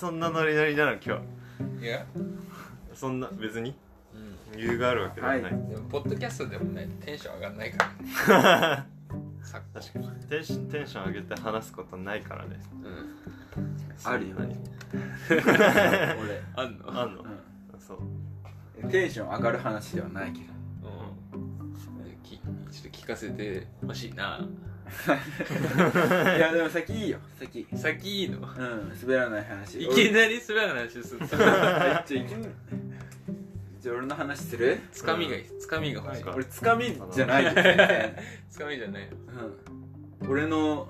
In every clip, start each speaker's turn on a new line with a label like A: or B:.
A: そんなノリノリなの今
B: いや。
A: 日そんな別に。
B: うん。
A: 理由があるわけではない、
C: は
B: でもポッドキャストでもねテンション上がんないからね。
A: 確かに。テンシテンション上げて話すことないからね。
B: うん。
C: あるよ。
A: 何
C: 俺。
B: あんの？
A: あんの、
C: う
A: そう、
C: んテンション上がる話ではないけど。
B: うん。きちょっと聞かせてほしいない。
C: やでも先いいよ先。
B: 先いいの？
C: うん滑らない話。
B: いきなり滑らない話すると
C: 俺じゃあいきなじゃあ俺の話する？
B: つかみがいいつかみが欲しい。
C: 俺つかみじゃない。よ全然
B: つかみじゃない
C: うん。俺の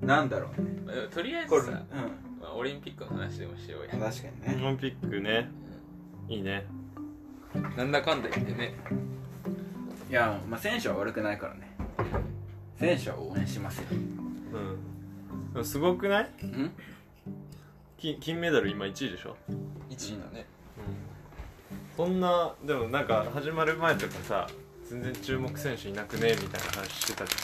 C: なんだろう。ね
B: まあでもとりあえずさ
C: うん。
B: まあオリンピックの話でもしようや。
C: 確かにね。
A: オリンピックね。いいね。
B: なんだかんだ言ってね。
C: いやまあ選手は悪くないからね選手は応援しますよ。
A: うん。すごくない？
C: うん？
A: 金金メダル今1位でしょ
B: ？1位だね。
A: そんなでもなんか始まる前とかさ全然注目選手いなくね？みたいな話してたじゃん。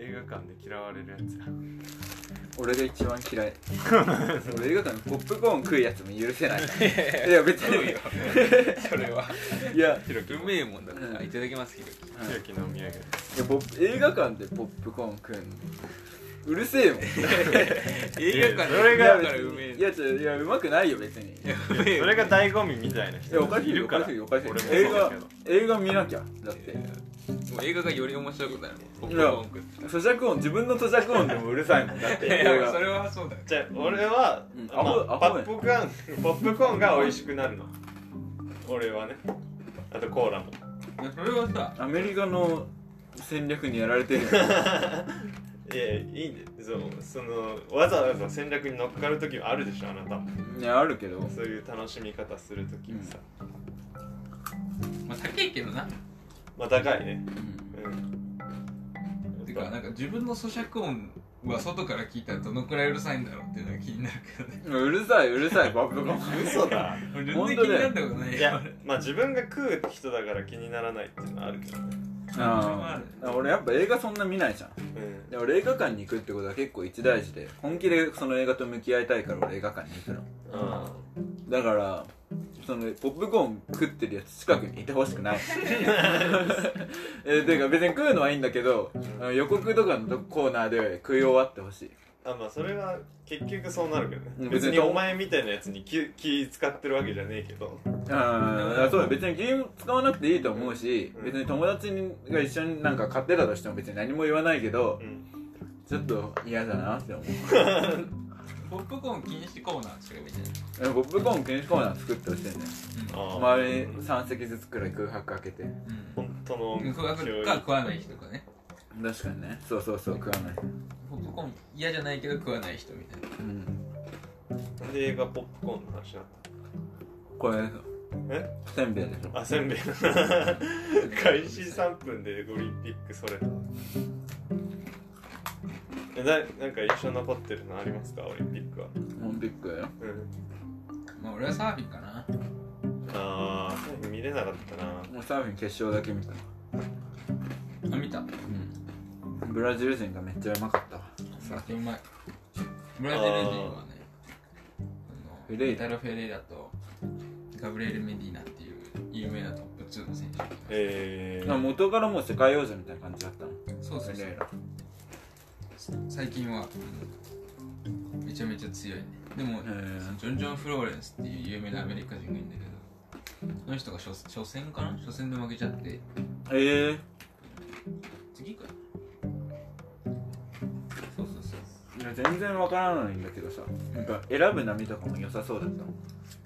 A: 映画館で嫌われるやつや
C: 俺が一番嫌い。俺映画館でポップコーン食うやつも許せない。いや別に。
B: それは。い
C: や。
A: ひろき
B: うめえもんだから。
C: うん。
B: いただきますひろき
A: ひろきのお土産。
C: いや映画館でポップコーン食うの。うるせえもん。
B: 映画館
A: それが
B: だからうめえ
C: いやちょいやうまくないよ別に。
A: それが醍醐味みたいな人
C: やおかしいよお
A: か
C: しいよおかしい。映画映画見なきゃ。だって
B: もう映画がより面白くなる。ポップコーン食って。
C: 咀嚼音自分の咀嚼音でもうるさいもんだって
B: いやそれはそうだよ。
A: じゃあ俺は、
C: うん。
A: まあポップコーンポップコーンが美味しくなるの。俺はね。あとコーラも。
B: いやそれはさ
C: アメリカの戦略にやられてるよ
A: いやいいんでそうそのわざわざ戦略に乗っかる時もあるでしょあなたも。
C: いやあるけど。
A: そういう楽しみ方する時にさ、
B: まあ高いけどな
A: まあ高いね。
C: うん。
A: うん。
B: てかなんか自分の咀嚼音は外から聞いたらどのくらいうるさいんだろうっていうのが気になるけどね。
C: うるさいうるさい。ポップコーン
A: 嘘だ。
B: 俺全然気になったことないよ。
A: いやまあ自分が食う人だから気にならないっていうのはあるけどね
C: ああ俺やっぱ映画そんな見ないじゃん。
A: うん。
C: で俺映画館に行くってことは結構一大事で本気でその映画と向き合いたいから俺映画館に行くの。
A: あ
C: だからそのポップコーン食ってるやつ近くにいてほしくない。えてか別に食うのはいいんだけど、予告とかのコーナーで食い終わってほしい。
A: あまあそれは結局そうなるけどね。
C: うん
A: 別にお前みたいなやつに気気使ってるわけじゃねえけど。
C: ああそうだ別にゲーム使わなくていいと思うし、
A: うん。
C: 別に友達が一緒になんか買ってたとしても別に何も言わないけど
A: うん。
C: ちょっと嫌だなって思う。
B: ポップコーン禁止コーナーしか見てな。い
C: えポップコーン禁止コーナー作ってほしいね。
A: ああ
C: 周りに3席ずつくらい空白開けて。
A: 本当の
B: うん食わか食わない人かね
C: 確かにね。そうそうそう。食わない。
B: ポップコーン嫌じゃないけど食わない人みたいな。
C: うん。
A: なんで映画ポップコーンの話だっ
C: これ
A: え？
C: せんべいでしょ。
A: たあせんべい。開始3分でオリンピックそれ。たえだなんか印象残ってるのありますか？オリンピックは。
C: オリンピック
A: うん。
B: まあ俺はサーフィンかな。
A: ああ見れなかったな。
C: もうサーフィン決勝だけ見た。
B: あ見た？
C: うんブラジル人がめっちゃうまかったわ。
B: サーフィンうまいブラジル人はね
C: フェレイ
B: タロ・フェレイラとガブリエル・メディーナっていう有名なトップ2の選手
A: え
C: まあ元からもう世界王者みたいな感じだったの？
B: そうそうそう。
C: フェレイラ。
B: 最近はうんめちゃめちゃ強い。ねでも、
C: へー。
B: ジョン・ジョン・フローレンスっていう有名なアメリカ人がいるんだけどその人が初初戦かな？初戦で負けちゃって。
C: ええ
B: 次か
C: 全然わからないんだけどさなんか選ぶ波とかも良さそうだった。の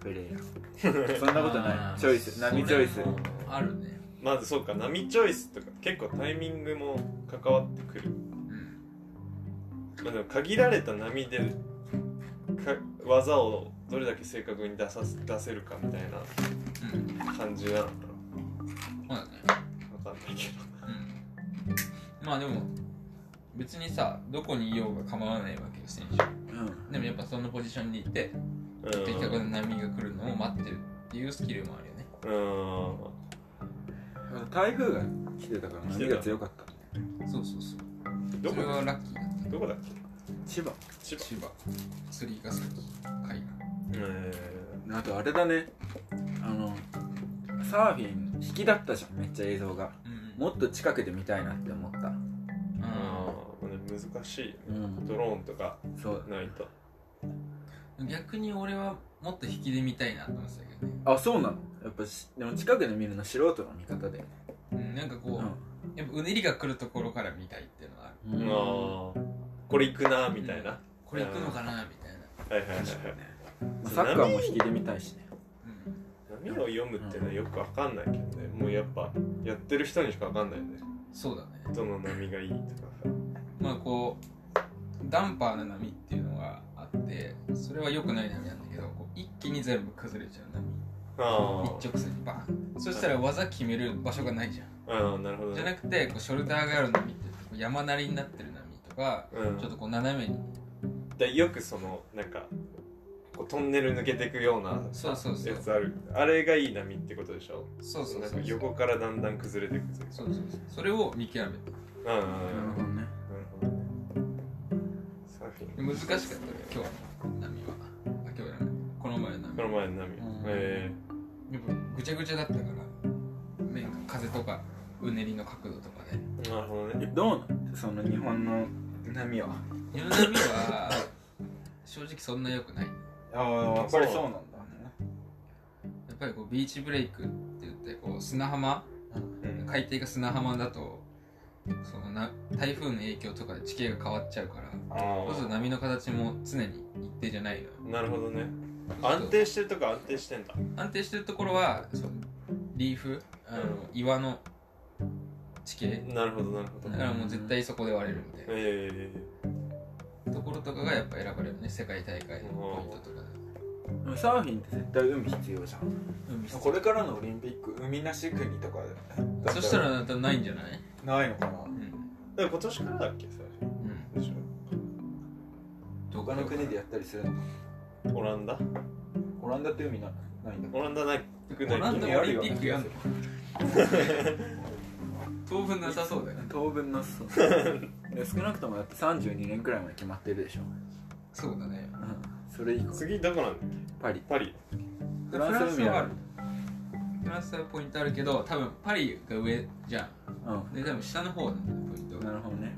C: フェレイラそんなことない。チョイス。波チョイス。
B: あるね。
A: まずそうか。波チョイスとか結構タイミングも関わってくる、
B: うん。
A: まあ、でも限られた波でか技をどれだけ正確に出さす出せるかみたい
B: うん。
A: な感じなのか
B: そうだね。
A: なわかんないけ
B: うん。まあでも別にさどこにいようが構わないわけよ選手。
C: うん。
B: でもやっぱそのポジションにいて的確な波が来るのを待ってるっていうスキルもあるよね。
A: うん。
C: 台風が来てたから波が強かった
B: そうそうそう。
A: どこ
B: それはラッキーだった。
A: どこだっけ？
C: 千葉。
A: 千葉。
B: 千葉。釣りヶ崎海
A: え
C: あとあれだね。あのサーフィン引きだったじゃんめっちゃ映像が。
B: 岸
C: もっと近くで見たいなって思った。
A: ー、あ難しい
C: うん。
A: ドローンとか
C: そう。
A: ないと。
B: ー逆に俺はもっと引きで見たいなと思ってたけどね。
C: あそうなの？やっぱしでも近くで見るの素人の見方で
B: うんなんかこう、やっぱうねりが来るところから見たいっていうのがある。
C: うん。
A: ああこれ行くなみたいな、
B: これ行くのかなみたいな、
A: はいはいはい
C: サッカーも引きで見たいしね。
B: うん、
A: 波を読むっていうのはよくわかんないけどね。もうやっぱやってる人にしかわかんないよね。
B: そうだね。
A: どの波がいいとかさ
B: まあこうダンパーな波っていうのがあってそれは良くない波なんだけどこう一気に全部崩れちゃう
A: あ
B: 波一直線にバーンそしたら技決める場所がないじゃん。
A: あああなるほどね。
B: じゃなくてこうショルダーがある波ってこう山なりになってる波とか
A: うん。
B: ちょっとこう斜めに。
A: でよくそのなんかこうトンネル抜けていくような
B: そうそうそう。
A: やつある。あれがいい波ってことでしょ？
B: そうそうそう
A: 横からだんだん崩れていく
B: そうそうそう。それを見極めて
A: うんうんうん。
C: なるほどね
A: なるほどね
B: 難しかったね今日の波は。あ今日じゃない。この前の波。
A: この前の波。
C: ん。
A: え。
B: やっぱぐちゃぐちゃだったから面が風とかうねりの角度とかで。
A: えなるほどね。
C: えどうなのその日本の波は。
B: 日本の波は正直そんな良くない。
C: ああやっぱりそうなんだね。
B: やっぱりこうビーチブレイクって言ってこう砂浜？
A: うん。
B: 海底が砂浜だとそのな台風の影響とかで地形が変わっちゃうから
A: あ
B: そうすると波の形も常に一定じゃないのよ。
A: あなるほどね。安定してるとこ安定してんだ。
B: 安定してるところはそうリーフあの、
A: うん。
B: 岩の地形。
A: なるほどなるほど。
B: だからもう絶対そこで割れるみたい
A: え
B: なところとかがやっぱ選ばれるね世界大会のポイントとか。で
C: サーフィンって絶対海必要じゃん。
B: 海
C: これからのオリンピック海なし国とかで
B: そしたらないんじゃない？
C: ないのかな。
B: うん。
A: でも今年からだっけサーフ
B: うん。
A: ィンでし
B: ど
C: 他の国でやったりするの？
A: オランダ？
C: オランダって海なないんだ
A: オランダないくない。
B: オランダ
C: 海あるよ
B: オリンピックやんの？当分なさそうだよね。
C: 当分なそう。いや少なくともだって32年くらいまで決まってるでしょ、
B: そうだね。
C: うん、それ以降。
A: 次どこなんだっ
C: パリ。
A: けパリ。
C: フランス海ある。
B: フランスはポイントあるけど多分パリが上じゃ
C: うん。
B: んで多分下の方なんだよポイント
C: なるほどね。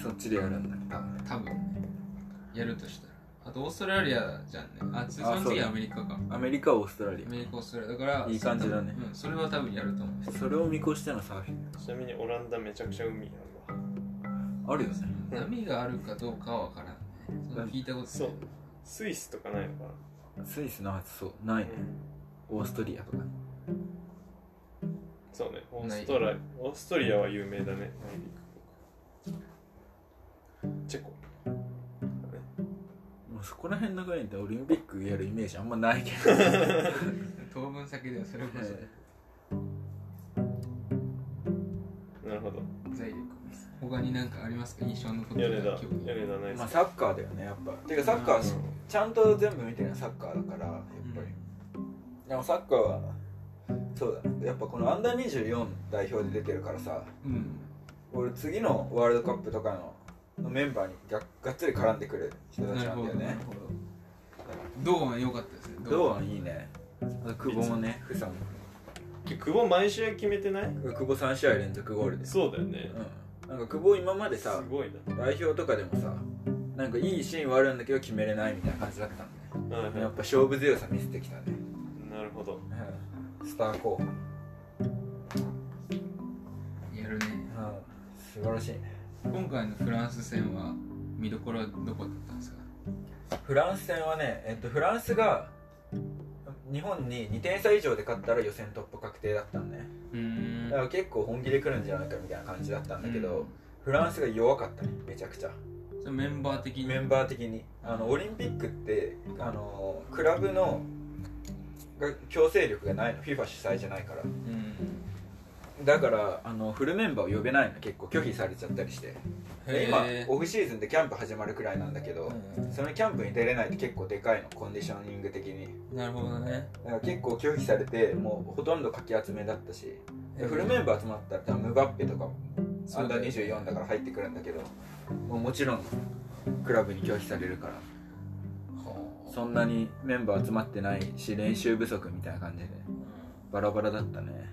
C: そっちでやるんだ。多分
B: 多分ね。やるとしたら。あとオーストラリアじゃんね。あつその次アメリカか。
C: アメリカオーストラリ
B: ア。メリカオーストラリア。だから
C: いい感じだね。
B: うんそれは多分やると思う。
C: アそれを見越してのサーフィン。
A: ちなみにオランダめちゃくちゃ海あるわ
C: あるよね。
B: 波があるかどうかは分からんね。その聞いたことない。
A: そうスイスとかないのか
C: スイスのはずそうない
A: な、
C: ねオーストリアとか
A: そうね。オーストラリオーストリアは有名だね。内陸国チェコ。
C: もうそこら辺の国ってオリンピックやるイメージあんまないけど。
B: 当分先ではそれこ
A: なるほど。
B: そ財力他に何かありますか？印象のこと
A: 米田
B: 競技
A: 米田ナイス
C: まあサッカーだよねやっぱ。てかサッカーしちゃんと全部見てるのはサッカーだからやっぱり、でもサッカーはそうだね。やっぱこのアンダー24代表で出てるからさ
B: うん。
C: 俺次のワールドカップとかののメンバーにががっつり絡んでくる人たち
B: な
C: んだよね。
B: なるほど。堂安良かったですね
C: 堂安。いいね。あと久保もねフサも。
A: 久保毎試合決めてない？
C: 久保3試合連続ゴールで。
A: そうだよね。
C: うんなんか久保今まですさ
A: ごいな。
C: 代表とかでもさなんかいいシーンはあるんだけど決めれないみたいな感じだったん
A: はい
C: でやっぱ勝負強さ見せてきたね、
A: なるほど。
C: うん、スター候補、
B: やるね。
C: 素晴らしいね。
B: 今回のフランス戦は見どころはどこだったんですか？
C: フランス戦はね、えっと、フランスが日本に2点差以上で勝ったら予選突破確定だった
B: ん
C: だから結構本気で来るんじゃないかみたいな感じだったんだけど、
B: うん。
C: フランスが弱かったねめちゃくちゃ。
B: メンバー的に？
C: メンバー的に。あのオリンピックってあのクラブのが強制力がないの。FIFA 主催じゃないから。
B: うん。
C: だからあのフルメンバーを呼べないの。結構拒否されちゃったりして。で今
B: へ
C: オフシーズンでキャンプ始まるくらいなんだけど、
B: うん。
C: そのキャンプに出れないと結構でかいの。コンディショニング的に。
B: ーなるほどね。
C: だから結構拒否されてもうほとんどかき集めだったし。でフルメンバー集まったらムバッペとかアンダー24だから入ってくるんだけどもうもちろんクラブに拒否されるから。そんなにメンバー集まってないし練習不足みたいな感じで。バラバラだったね。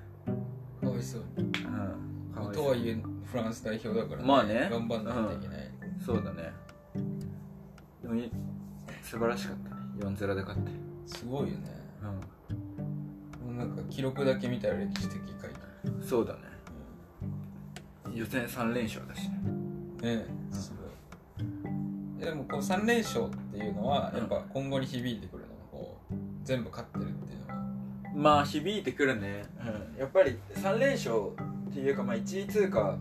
B: かわいそう。に
C: うん。かわいそう。
B: とはいえフランス代表だから、
C: まあね。
B: 頑張んないといけない、
C: そうだね。でもい素晴らしかったね。4-0で勝って。
B: すごいよね。
C: う
B: なんか記録だけ見たら歴史的回答
C: んそうだね。予選3連勝だしね。
B: ね
C: う。ん
B: すごいえでもこう3連勝っていうのはやっぱ今後に響いてくるのがこう全部勝ってるっていうのは。
C: まあ響いてくるね、うん、やっぱり3連勝っていうかまあ1位通過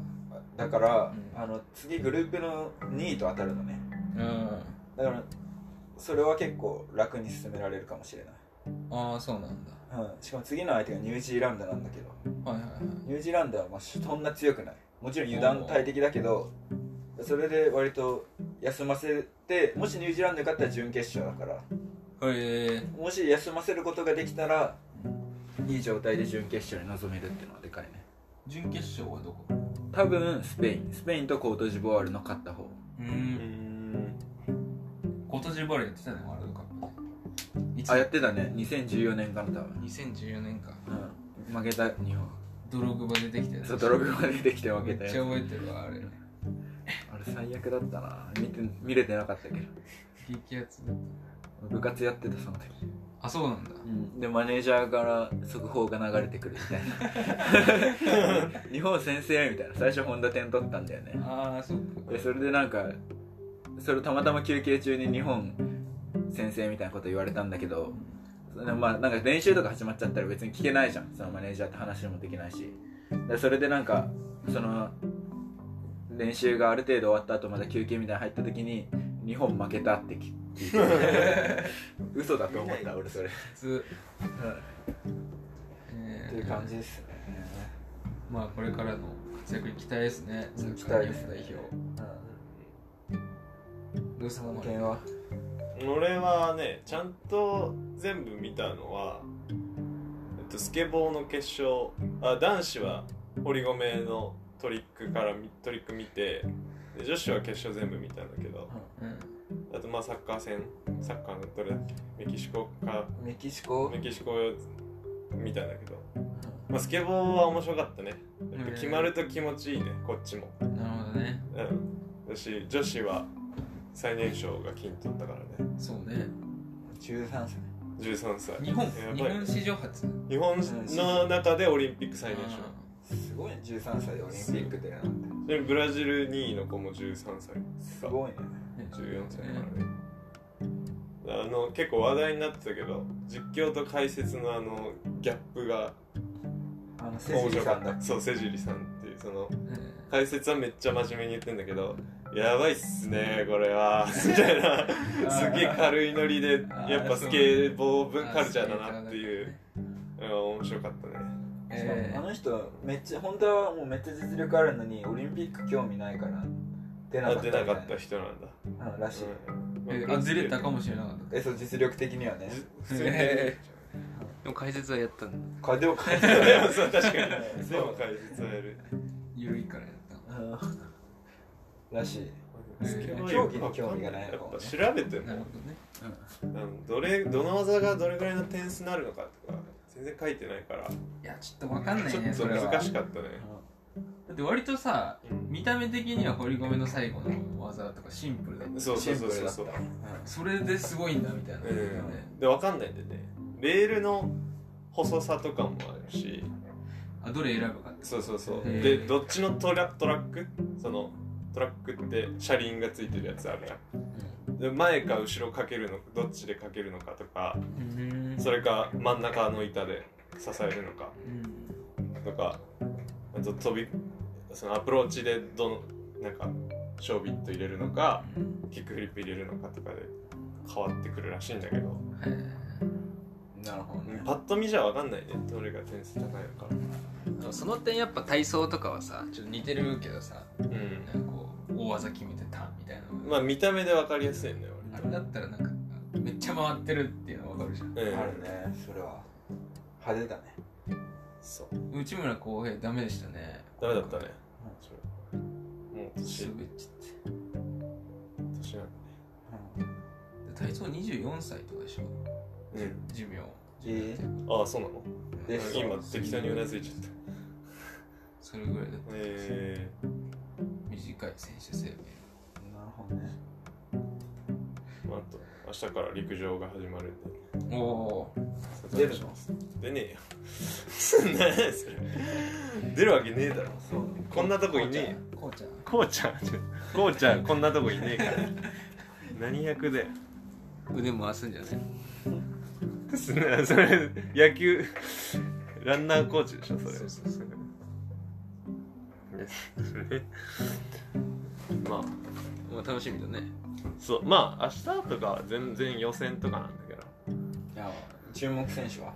C: だから、
B: うん。
C: あの次グループの2位と当たるのね。
B: うん。
C: だからそれは結構楽に進められるかもしれない、
B: ああそうなんだ
C: うん、しかも次の相手がニュージーランドなんだけど。
B: はいはいはい。
C: ニュージーランドはまあそんな強くない。もちろん油断大敵だけどそれで割と休ませてもしニュージーランドに勝ったら準決勝だから。
B: へえ。
C: もし休ませることができたらいい状態で準決勝に臨めるっていうのはでかいね。
B: 準決勝はどこ？
C: 多分スペイン。スペインとコートジボワールの勝った方。
B: う
A: うん。ん
B: コートジボワールやってたねワールド
C: あやってたね。2014年かな多分、
B: 2014年か。
C: うん、負けた日本
B: ドログバ出てきた。やつ
C: そうドログまで出てきて負
B: め
C: けやつ。
B: ったちゃ覚えてるわあれ。
C: あれ最悪だったな。見て見れてなかったけど。
B: 激アツだっ
C: 部活やってたその時。
B: たあそうなんだ。
C: うん、でマネージャーから速報が流れてくるみたいな。日本先生みたいな。最初本田点取ったんだよね。
B: ああそっか。
C: でそれでなんかそれたまたま休憩中に日本先生みたいなこと言われたんだけどそれでまあなんか練習とか始まっちゃったら別に聞けないじゃん。そのマネージャーと話もできないし。でそれでなんかその練習がある程度終わった後また休憩みたいなの入った時に日本負けたって聞聞いて。嘘だと思った俺それ、
B: 普通。
C: うん。
B: えー
C: っていう感じですね。
B: まあこれからの活躍に期待ですね。
C: 期待です
B: 本代表。
C: うん。
B: どうしたの
C: 件は？
A: 俺はねちゃんと全部見たのは、えっと、スケボーの決勝あ男子は堀米のトリックからみトリック見てで女子は決勝全部見たんだけど
B: うん。
A: あとまあサッカー戦サッカーのどれだっけ？メキシコか？
C: メキシコ？
A: メキシコ見たんだけど、まあ、スケボーは面白かったね。やっぱ決まると気持ちいいねこっちも。
B: なるほどね。
A: うん。女子は最年少が金取ったからね。
B: そうね。
C: 十三歳。
A: 13歳。
B: 日本
A: やばい
B: 日本史上初。
A: 日本の中でオリンピック最年少。
C: すごいね、十三歳でオリンピック出るなんて。
A: ブラジル2位の子も13歳。
C: すごいね。
A: 14歳だからねあの結構話題になってたけど実況と解説のあのギャップが
C: あの、セ
A: 面
C: ジリさんだ
A: 白かった。そうセジリさんっていうその
B: うん。
A: 解説はめっちゃ真面目に言ってんだけどやばいっすねこれは。みたいな。すげえ軽いノリでやっぱスケボー文カルチャーだなっていう。うん面白かったね。
B: え
C: あの人、めっちゃ、本当はもうめっちゃ実力あるのに、オリンピック興味ないから。出なか
A: あ
C: った。
A: 出なかった。人なんだ。
C: うん、らしい。
A: う
B: あずれたかもしれなかっ
C: え、そう、実力的にはね。
A: じ普通に。
B: えたでも解説はやったんだ。
C: か、でも、かい
A: でもそう確かに。でも解説はやる
B: 緩いからやったの
C: うんらしい。競技に興味がない
A: やっ
C: のかもね
A: ぱ調べても。
B: ね。
A: うん。どれどの技がどれぐらいの点数になるのかとか全然書いてないから。
B: いやちょっとわかんない
A: ちょっと
B: ねそれは。
A: 難しかったね。
B: だって割とさ
A: うん
B: 見た目的には堀米の最後の技とかシンプルだった。
A: そうそう
C: シンプルだった。
A: そうそうそう
B: それですごいんだみたいな、
A: うん。で分かんないんでね。レールの細さとかもあるし。
B: あどれ選ぶかって
A: そうそうそう。でどっちのトラトラック？そのトラックって車輪がついてるやつあるじゃん。で前か後ろかけるのどっちでかけるのかとか
B: うん。
A: それか真ん中の板で支えるのか。
B: うん。
A: とかあと飛びそのアプローチでどのなんかショービット入れるのかキックフリップ入れるのかとかで変わってくるらしいんだけど、
C: なるほどね。
A: パッと見じゃ分かんないね。どれが点数高いのか。
B: その点やっぱ体操とかはさちょっと似てるけどさ
A: うん。
B: なんかこう大技決めてたみたいなの
A: まあ見た目で分かりやすいんだよ
B: あれだったらなんかめっちゃ回ってるっていうのわかるじゃん。
A: 俺、うん、
C: あるね、それは。派手だね。
A: そう。
B: 内村航平ダメでしたね。
A: ダメだったね。年。
B: 滑っちゃって。
A: 年なんだ
B: で体操24歳とかでしょ
A: ね
B: 寿命。
C: え
A: ああそうなの？
C: え
A: 今適当にうなずいちゃった。
B: それぐらいだって
A: え
B: 短い選手生命。
C: なるほどね。
A: ー、まあ、あと明日から陸上が始まるんで。
B: おお
C: 出るの？
A: 出ねえよ。何やそれ。出るわけねえだろ。
C: そう。
A: こんなとこいねえよ。
B: こうちゃん。
A: こうちゃん。こうちゃん。こんなとこいねえから。何役だよ
B: 腕回すんじゃない？
A: それそれ野球ランナーコーチでしょそれ。
B: そうそうそう。
A: ですねまあ
B: もう楽しみだね。
A: そう。まあ明日とかは全然予選とかなんだけど。
C: いや注目選手は？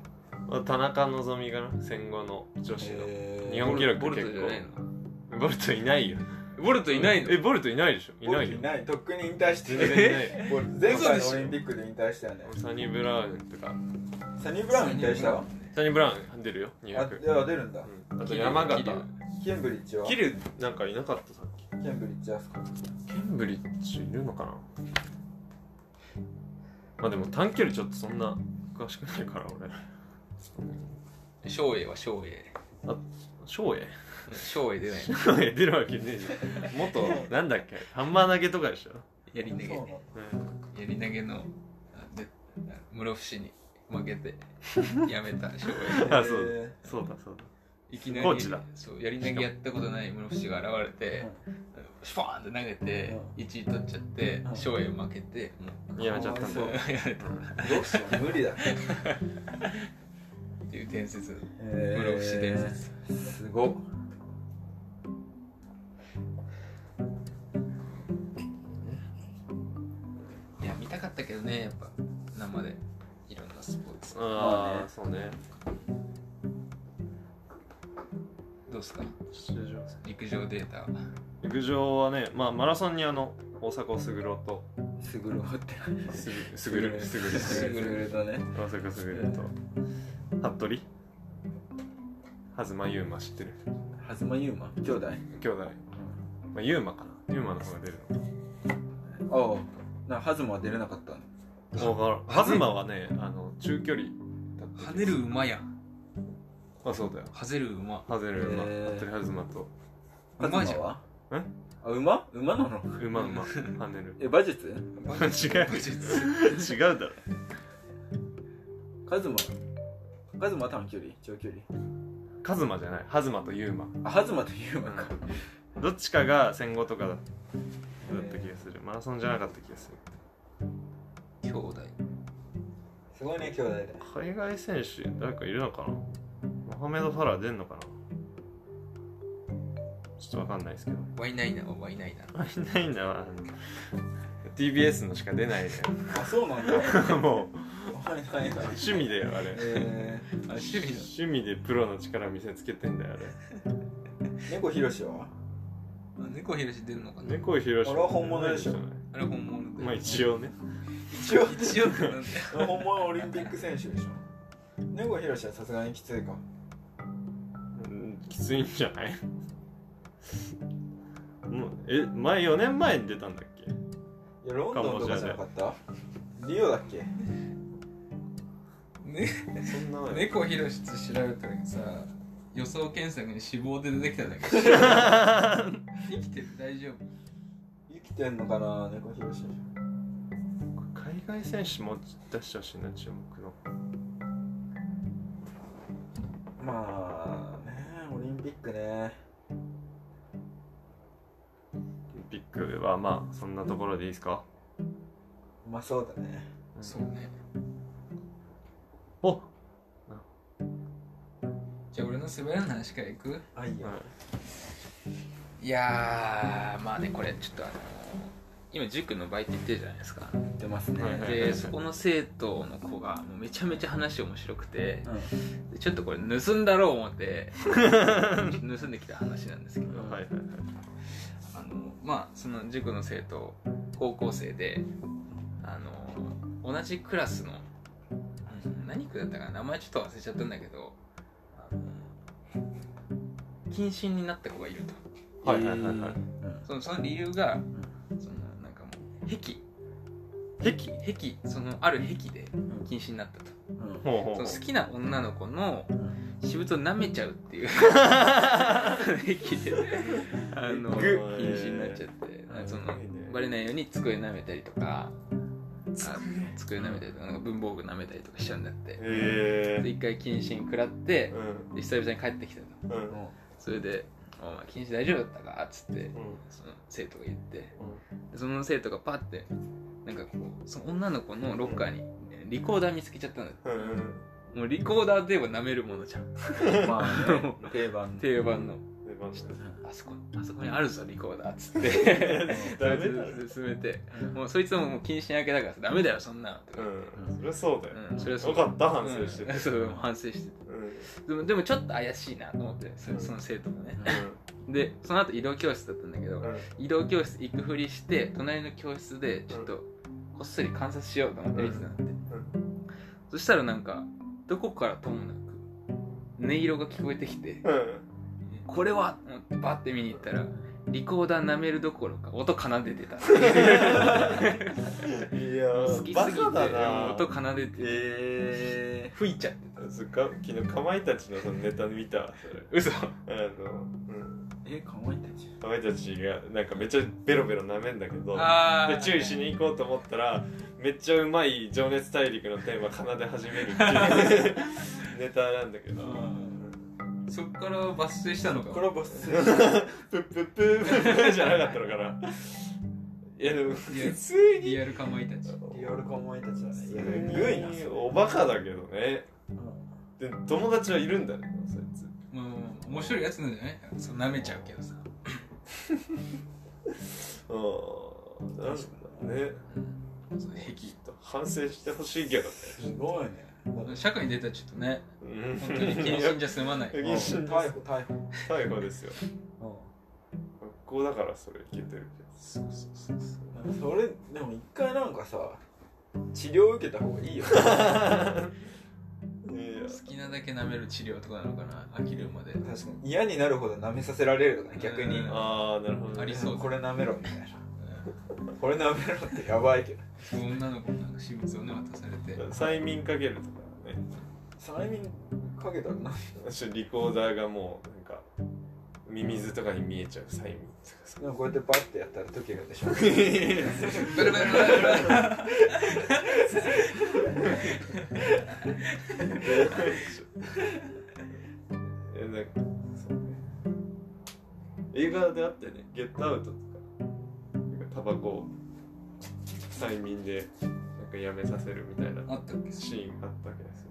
A: まあ田中希実がな戦後の女子の。
C: えー。
A: 日本記録
B: ボル
A: 結構
B: トじゃないの？
A: ボルトいないよ
B: ボルトいないの？
A: えボルトいないでしょ。いないよ。
C: いない。とっくに引退して
A: 全然いない。
C: ボル前回のオリンピックで引退したよね。
A: サニブラウンとか。
C: サニーブラウン引退した
A: サニブラウン出るよ
C: あ
A: 200
C: いや出るんだ。
A: うん。あと山形。
B: 桐
C: ケンブリッジは？
A: キルなんかいなかったさっき。
C: ケンブリッジあそこ。
A: ケンブリッジいるのかな？まあでも短距離ちょっとそんな詳しくないから俺。
B: 生栄は生栄。
A: 翔英
B: 生栄出ない。の
A: 翔英出るわけねえじゃん。元なんだっけ？ハンマー投げとかでしょ、
B: やり投げ。
C: そう。なの
A: うん
B: やり投げのあで室伏に負けてやめた生栄
A: あそう
C: え
A: そうだそうだ。
B: いきなり
A: コーチだ。
B: そうやり投げやったことない室伏が現れてシュパーンって投げて
C: う
B: 1位取っちゃって
C: うん。
B: 生栄負けても
A: やめちゃったんだ。
C: そう
B: うやめた
C: ーどうしよう無理だ。
B: っていう伝説。
C: え
B: 室伏伝説。
C: すごっ
B: ねやっぱ生でいろんなスポーツ。
A: あ
C: まあね。
A: あそうね。
B: どうですか？
A: 出場
B: 陸上データは。
A: 陸上はねまあマラソンにあの大迫傑と
C: すぐるって。
A: すぐすぐるすぐる。
C: すぐる。とね。
A: 大迫傑と服部？東優馬知ってる？
C: 東優馬兄弟？
A: 兄弟。まあ優馬かな。優馬の方が出る
C: ああ。なハズマは出れなかったの
A: のわからん。東はねあの中距離だった
B: 跳ねる馬やん。
A: あそうだよ。
B: はぜる馬。
A: ハゼる馬。
C: へー。
A: 服部東と。
B: 馬じゃん。
C: は
A: え？
C: あ馬？馬なの？
A: 馬馬。跳ねる。
C: え馬術？
A: 違う。違うだろ。
C: カズマ。カズマは短距離？長距離？
A: カズマじゃない。ハズマとユーマ。
C: あハズマとユーマか。
A: どっちかが戦後とかだだった気がする。マラソンじゃなかった気がする
B: 兄弟。
C: すごいね兄弟で。
A: 海外選手誰かいるのかな？モハメド・ファラー出んのかな？ちょっとわかんないですけど。
B: ワイナイナはワイナイナ。
A: あいないんだわ TBS のしか出ないね。
C: あそうなんだ
A: も
C: う。
A: 趣味だよあれ。
C: え
B: あ趣味の？
A: 趣味でプロの力見せつけてんだよあれ。
C: ー、猫ひろしは？
B: あ猫ひろし出るのかな？
A: 猫ひろし
C: あれは本物でしょ。
B: あれ本物で。
A: まあ一応ね
C: 一応
B: 一応ってなんだよ
C: 本物オリンピック選手でしょ。猫ひろしはさすがにきついか。
A: うんきついんじゃない？もうえ前4年前に出たんだっけ？
C: いやロンドンとかじゃなかった？リオだっけ？
B: ね
A: そんな前。
B: 猫ひろしって調べたらさ予想検索に死亡で出てきたんだけ。ど 生きてる？大丈夫？
C: 生きてんのかな猫ひろし。
A: 海外選手も出してほしいな注目の。
C: まあねオリンピックね。
A: オリンピックはまあそんなところでいいですか？
C: うまそうだね。
B: そうね。
A: お
B: じゃあ俺の滑らん話からいく？
C: あいいよ、
B: い。やーまあねこれちょっとあの今塾のバイト行ってるじゃないですか。
C: 出ますね、
B: でそこの生徒の子がもうめちゃめちゃ話面白くて
C: うん。
B: でちょっとこれ盗んだろう思って 盗んできた話なんですけど、
A: はいはいはい。
B: あのまあその塾の生徒高校生であの同じクラスのうん何区だったかな名前ちょっと忘れちゃったんだけど謹慎になった子がいると。
A: はいはいはいはい。
C: うん。
B: そのその理由がかもう癖癖癖そのある癖で禁止になったと。
C: うん。
A: ほうほう
B: その好きな女の子の
C: うん。
B: 私物を舐めちゃうっていう。癖で。あの
A: グ
B: 禁止になっちゃって。
C: うん
B: そのバレないように机舐めたりとかあ机舐めたりとかなんか文房具舐めたりとかしちゃうんだって。
A: へえ
B: で一回謹慎食らって
A: うん。
B: で久々に帰ってきたと。
A: うん。
B: それで「お前禁止大丈夫だったか?」っつって
A: うん。
B: その生徒が言ってでその生徒がパッてなんかこうその女の子のロッカーにリコーダー見つけちゃったんだって
A: うんうん。
B: もうリコーダーでは舐めるものじゃん。
C: まあね 定番。
B: 定番のあそこあそこにあるぞリコーダーっつって。進めて。
C: うん
B: もうそいつももう謹慎明けだからさダメだよそんなの。とか
A: うん。そりゃそうだよ。
B: うんそれはそう。
A: よかった反省して。て
B: うん。そう反省して。でもでもちょっと怪しいなと思ってそその生徒もね。でその後移動教室だったんだけど、
A: うん。
B: 移動教室行くふりして隣の教室でちょっとこっそり観察しようと思って見てたんだって、そしたらなんかどこからともなく音色が聞こえてきて
A: うん
B: これはバッて見に行ったらリコーダー舐めるどころか音奏でてた。
A: いや
B: 好きすぎて音奏でて
C: え
B: 吹いちゃってた。
A: そっか昨日かまいたちのそのネタ見たわそれ。
B: 嘘。
A: あのうん。
C: ー、えかまいたち？
A: かまいたちがなんかめっちゃベロベロ舐めんだけど
B: あ
A: で注意しに行こうと思ったらめっちゃうまい「情熱大陸」のテーマ奏で始めるっていう ネタなんだけど
B: そっから抜粋したのか。
C: これはバス
A: プップップップッじゃなかったのかな。いやでも普通に。
B: リアルかまいたち。
C: リアルかまいたちだねいや
A: 普通に
C: ゆいな。
A: おバカだけどね。で友達はいるんだねそいつ。
B: もう面白いやつなんじゃないそう舐めちゃうけどさ。
A: うんなんだね。
B: その癖。
A: 反省してほしいけどね。
C: すごいね
B: 社会に出たらちょっとね
A: うん。
B: 本当に謹慎じゃ済まない。
A: 謹慎
C: 逮捕逮捕
A: 逮捕ですよ。学校だからそれいけてるけ
B: そうそうそう
C: それでも一回なんかさ治療受けた方がいいよ
B: 好きなだけ舐める治療とかなのかな飽きるまで。
C: 確かに。嫌になるほど舐めさせられるとかね逆に。
B: うん。
A: ああなるほど、ね、
B: ありそう。
C: これ舐めろみたいなこれ舐めろってやばいけど。
B: 女の子になんか私物をね渡されて。
A: 催眠かけるとかね。
C: 催眠かけたらな
A: 私リコーダーがもうなんかミミズとかに見えちゃう催眠とかさ。
C: こうやってバッてやったら時計がでしょ。
B: ブルブルブルブル。
A: えなんかそうね。映画であってね「ゲットアウト」とかなんかタバコ。を催眠でなんかやめさせるみたいな。
B: あったっけ？
A: シーンあったわけですよ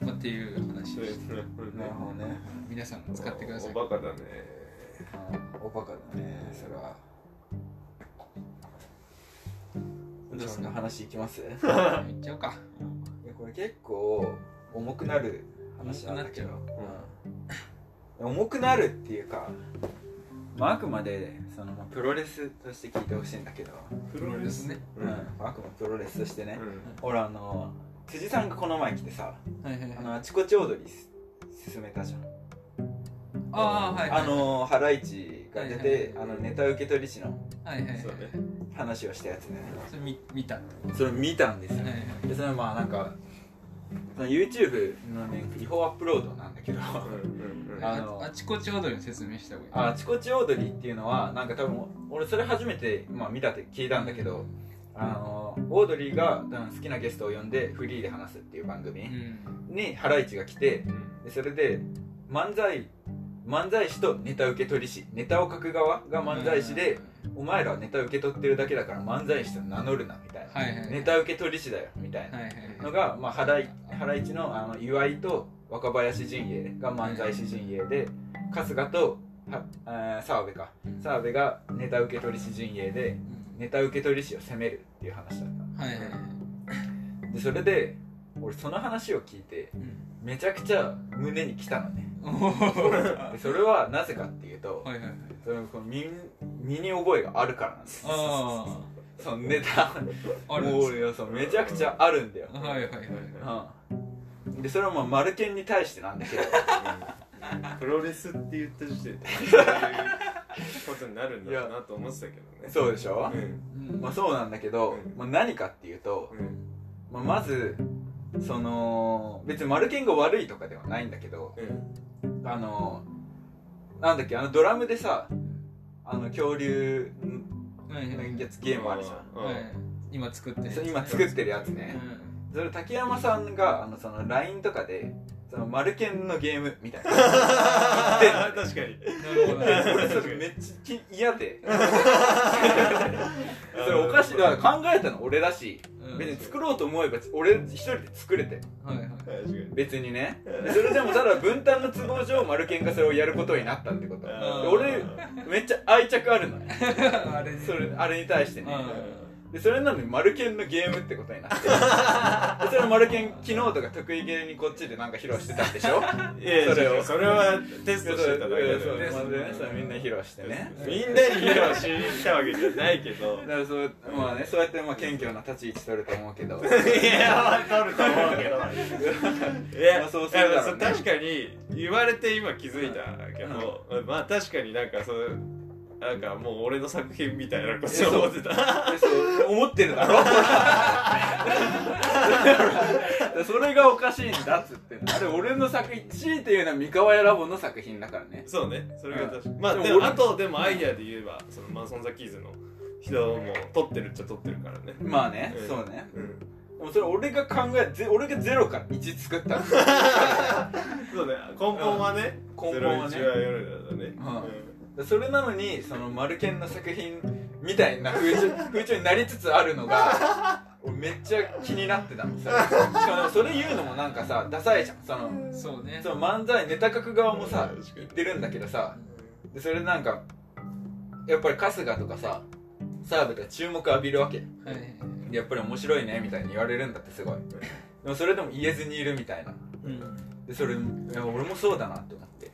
B: まあっていう話。
A: そういう
B: をして
C: なるほどね。
B: 皆さんも使ってください。
A: おバカだね。
C: おバカだね。それは。
B: どうです
C: んな話いきます？い
B: 言っちゃおうか。
C: やこれ結構重くなる話なんだけど。
B: 重く
C: うん。重くなるっていうか、まあ、あくまでその、まあ、プロレスとして聞いてほしいんだけど、
A: プ
B: ロレスね。
C: うん。あくまでプロレスとしてね、
A: うん。
C: ほらあの辻さんがこの前来てさ
B: はいはいはい。
C: あのあちこち踊りす進めたじゃん。
B: ああはいはい
C: あのハライチが出て、
B: はいはいはい。
C: あのネタ受け取り師の
B: はいはいはい。
A: そうね
C: 話をしたやつね。
B: それ見見た
C: それ見たんですよ、
B: はいはい。
C: でそれまあなんかその YouTube のね違法アップロードなんだけど。あの
B: あちこち踊りの説明した方がいい。
C: あちこち踊りっていうのはなんか多分俺それ初めて、まあ、見たって聞いたんだけど、あのオードリーが多分好きなゲストを呼んでフリーで話すっていう番組
B: うん。
C: にハライチが来てでそれで漫才漫才師とネタ受け取り師ネタを書く側が漫才師で、お前らはネタ受け取ってるだけだから漫才師と名乗るなみたいな、
B: はいはいはい。
C: ネタ受け取り師だよみたいな
B: はいはい
C: のが、まあ、ハライハライチのあの岩井と若林陣営が漫才師陣営で春日とは澤部か。澤部がネタ受け取り師陣営でネタ受け取り師を責めるっていう話だっ
B: はいはいはい。
C: たでそれで俺その話を聞いてめちゃくちゃ胸に来たのねで それはなぜかっていうと、
B: はいはいはい。
C: そのこの身身に覚えがあるからなんです
B: あ
C: そのネタ。
B: あ あるんです
C: もういやそうめちゃくちゃあるんだよ、
B: はいはいはい
C: うん、でそれはまあマルケンに対してなんだけど。
A: プロレスって言った時点でそういうことになるんだろうなと思ってたけどね。
C: そうでしょ？
A: う
C: まあそうなんだけど、
A: うん。
C: まあ、何かっていうと、
A: うん。
C: まあ、まずその別にマルケンが悪いとかではないんだけど
A: うん。
C: あのなんだっけあのドラムでさあの恐竜のやつゲームあるじゃん。
A: うん。
B: はい。今作ってる
C: 今作ってるやつね、それ竹山さんがあのその LINE とかでそのマルケンのゲームみたいな。
A: 確かに。
C: 俺それめっちゃき嫌で。それおかしい。だから考えたの俺だし
B: うん
C: 別に作ろうと思えば俺一人で作れて。
B: はいはい。
A: 確かに
C: 別にね。それでもただ分担の都合上マルケンがそれをやることになったってこと。俺めっちゃ愛着あるのよ。
B: あ れ
C: それあれに対してね。
B: うん
C: でそれなのにマルケンのゲームってことになって。でそれマルケン昨日とか得意げにこっちでなんか披露してたんでしょ？
A: いやいや
C: それを。
A: それはテストしてただけだよ。
C: そう
A: ね
C: まずねそれみんなに披露してね。
A: みんなに披露したわけじゃないけど。
C: だからそうまあねそうやってまあ謙虚な立ち位置取ると思うけど。
A: いや取ると思うけど。いや
C: まあそうするだろうね。
A: 確かに言われて今気づいたけど、まあ確かになんかそうなんかもう俺の作品みたいなこと思ってた。
C: 思ってるだろ。それがおかしいんだっつってあれ俺の作品 C っていうのは三河屋ラボの作品だからね。
A: そうね。それが確かに。まあ
C: でも
A: あとでもアイデアで言えばそのマンソン・ザ・キーズの人も撮ってるっちゃ撮ってるからね。
C: まあね、
A: うん。
C: そうね。
A: うん。
C: でもそれ俺が考えぜ俺がゼロから1作ったの
A: そうね。根本はね
C: 根本はね。
A: ね。
C: でそれなのにそのマルケンの作品みたいな風潮 風潮になりつつあるのが俺めっちゃ気になってたのそれしかもそれ言うのもなんかさダサいじゃん。その
B: そうね。
C: その漫才ネタ書く側もさ言ってるんだけどさでそれなんかやっぱり春日とかさ澤部とか注目浴びるわけ。
B: はい。
C: でやっぱり面白いねみたいに言われるんだってすごい。でもそれでも言えずにいるみたいな。
B: うん。
C: でそれいや俺もそうだなって思って。
B: うん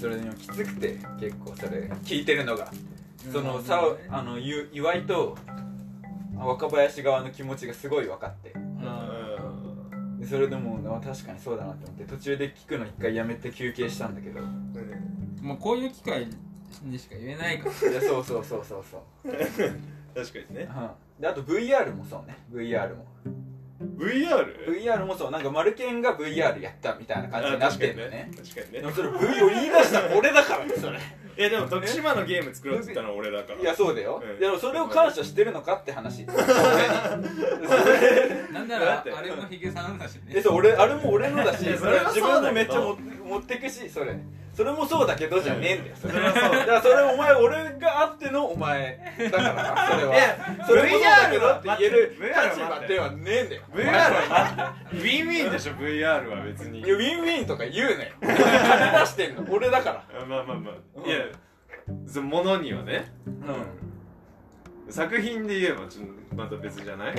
C: それでもきつくて結構それ聞いてるのが。その
B: うん
C: さあのゆ岩井と若林側の気持ちがすごい分かって。
B: うん。
C: でそれでもあ確かにそうだなって思って途中で聞くの一回やめて休憩したんだけど。
B: うこういう機会にしか言えないから。
C: やそう。そうそうそうそう、
A: 確かにね。
C: うん、であと VR もそうね。VR も
A: VR?
C: VR もそうなんかマルケンが VR やったみたいな感じになってんのね。
A: 確かにね。
C: でもそれ V を言い出した。の 俺だからねそれ。
A: いやでも徳島のゲーム作ろうって言ったのは俺だから。
C: いやそうだよ、
A: うん。
C: でもそれを感謝してるのかって話。
B: なんな
A: だって
B: らあれもヒゲさんだしね。
C: えそう俺あれも俺のだし自分もめっちゃ持って持ってくしそれ。それもそうだけどじゃねえんだよ。それ
A: それはそう
C: だからそれお前俺があってのお前。だからなそれは。い
A: や
C: それもそうだって言える
A: VR は
C: 立場ではねえんだよ。
A: VR はウィンウィンでしょ VR は別に。
C: いやウィンウィンとか言うなよ。金出してんの。俺だから。
A: あまあまあまあ。
C: うん。
A: いやそのものにはね。
C: う
A: 作品で言えばちょっとまた別じゃない？
C: ん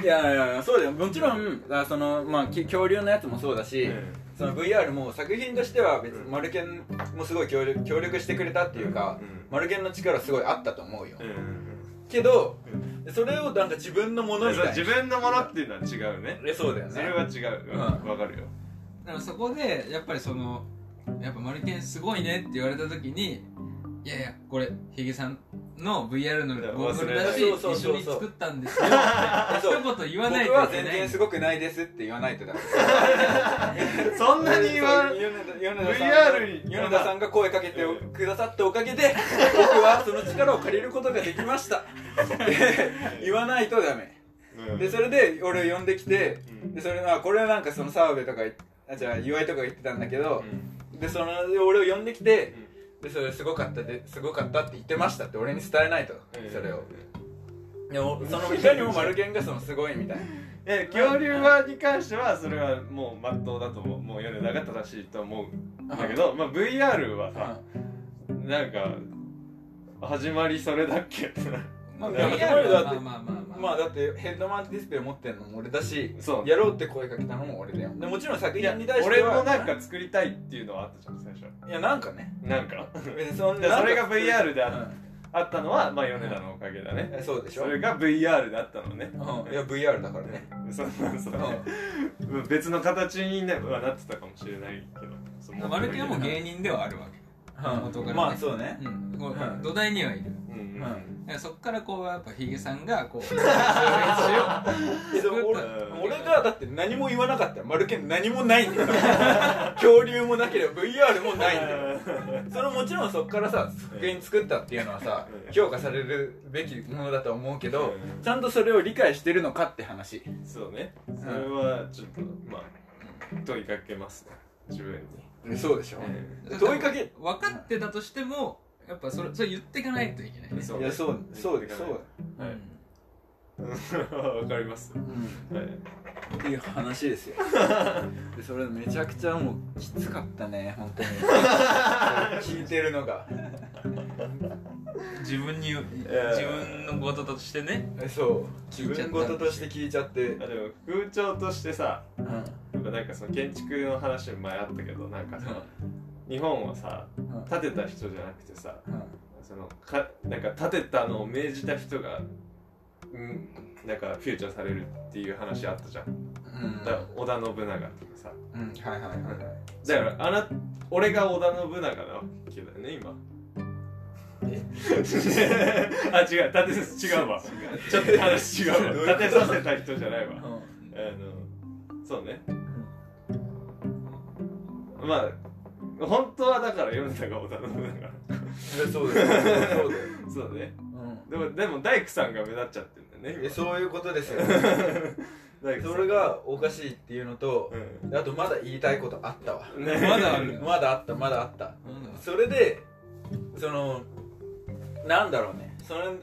C: いやいやいやそうだよ。もちろんあそのまあき恐竜のやつもそうだし、その VR も作品としては別にマルケンもすごい協力協力してくれたっていうか、
A: うん
C: マルケンの力すごいあったと思うよ、
A: うんうん
C: けど
A: うん。
C: それをなんか自分のものみたい
A: 自分のものっていうのは違うね。
C: えそうだよね。
A: それは違う。
C: うん。
A: わかるよ。
B: だからそこでやっぱりそのやっぱマルケンすごいねって言われた時にいやいやこれヒゲさんの VR のゴーグルだし一緒に作ったんですよ。一言言わない
C: 僕はい全
B: とけない。
C: 然すごくないですって言わないとだ
A: そんなに言わ
C: そう。米田米田さん
A: VR に
C: 米田さんが声かけてくださったおかげで 僕はその力を借りることができました。って言わないとダメ。
A: うん。
C: でそれで俺を呼んできて
A: うん。
C: でそれはこれはなんかその澤部とかあじゃあ岩井とか言ってたんだけど
A: う、ん。
C: でそので俺を呼んできてでそれすごかったですごかったって言ってましたって俺に伝えないとそれを。でもそのいかにもマルケンがそのすごいみたいな。
A: え恐竜話に関してはそれはもうまっとうだと思うもう米田が正しいと思うんだけど、まあ、VR はさなんか始まりそれだっけってな
B: まあ
A: いや
B: VR は
C: だって
B: まあまあまあまあ
C: まあ。だってヘッドマウントディスプレイ持ってるのも俺だし
A: そう。
C: やろうって声かけたのも俺だよ。でもちろん作品に対しては
A: 俺もなんか作りたいっていうのはあったじゃん最初。
C: いやなんかね。
A: なんか？
C: そん
A: でそれが VR であ
C: うん。
A: あったのはまあ米田のおかげだね。
C: えそうでしょ？
A: それが VR であったのね。
C: うん。いや VR だからね。
A: そうそう。そう別の形にねはなってたかもしれないけど。
B: マルケもう芸人ではあるわけ。元からね。
C: まあそうね。
B: うん。土台にはいる。
A: うん。うん
B: そっからこうやっぱヒゲさんがこう
C: 俺俺がだって何も言わなかった。らマルケン何もないんだよ。恐竜もなければ VR もないんだよ。それもちろんそっからさ復元作ったっていうのはさ
A: うん
C: 評価されるべきものだと思うけど
A: うん
C: ちゃんとそれを理解してるのかって話。
A: そうね。それはちょっとまあ問いかけますね。自分に。
C: そうでしょ。
A: う
C: 問いかけ
B: 分かってたとしてもやっぱそれそれ言っていかないといけないね。
A: そう
C: いやそうそうでそう
A: はい。わかります。
C: うん。
A: はい。
C: っていう話ですよ。でそれめちゃくちゃもうきつかったね本当に。聞いてるのが。
B: 自分に自分のこととしてね。
C: えそう。自
B: 聞いちゃった。
C: 分事として聞いちゃって。
A: あでも風潮としてさ
C: うん。
A: やっぱなんかその建築の話も前あったけどなんかその日本はさ
C: うん。
A: 建てた人じゃなくてさ
C: うん。
A: そのかなんか建てたのを命じた人がうんなんかフューチャーされるっていう話あったじゃん。
C: うん。
A: だ織田信長とかさ。
C: うんはいはいはいはい。
A: だからあな俺が織田信長なわけだよね今。あ違う建て違うわ。ちょっと話違うわ。建てさせた人じゃないわ。あのそうね。まあ本当はだから米田が織田信
C: えそうだよそうだよ。
A: 長そうね。
C: うん。
A: でもでも大工さんが目立っちゃってるんだよね。
C: えそういうことですよ。
A: 大工さん
C: それがおかしいっていうのと
A: うん。
C: あとまだ言いたいことあったわ。
A: ね。
B: まだある
C: まだあったまだあった。それでそのなんだろうね。その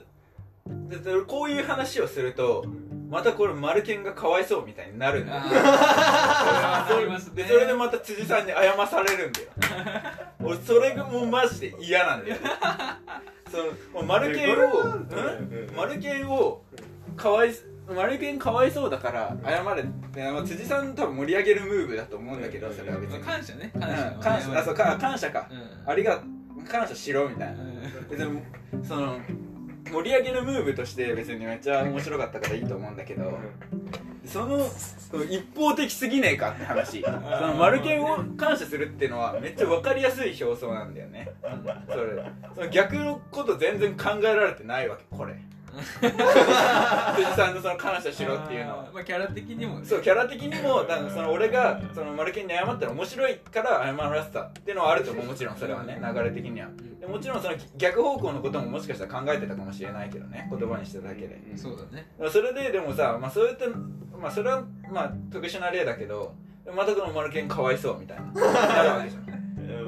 C: ででこういう話をするとまたこれマルケンがかわいそうみたいになるんだよ。
B: あー。それはな
C: それでまた辻さんに謝されるんだよ。俺それがもうマジで嫌なんだよ。ねそのマルケンを、マルケンをかわいマルケンかわいそうだから謝れまあ、辻さん多分盛り上げるムーブだと思うんだけどそれは別に。
B: 感謝ね。
C: うん。
B: 感謝
C: 感謝あそうか感謝か。
B: うん。
C: ありが感謝しろみたいな。
B: うん。
C: でもその盛り上げるムーブとして別にめっちゃ面白かったからいいと思うんだけどその一方的すぎねえかって話。そのマルケンを感謝するっていうのはめっちゃ分かりやすい表層なんだよね。それ。その逆のこと全然考えられてないわけこれ辻さんのその感謝しろっていうのは。
B: まあキャラ的にもね。
C: そうキャラ的にもだからその俺がそのマルケンに謝ったら面白いから謝らせたっていうのはあると思う。もちろんそれはね流れ的には。でもちろんその逆方向のことももしかしたら考えてたかもしれないけどね。言葉にしただけで
B: そうだね。
C: それででもさ、まあ、そうやって、まあ、それはまあ特殊な例だけどまたこのマルケンかわいそうみたいな。なるわけじゃん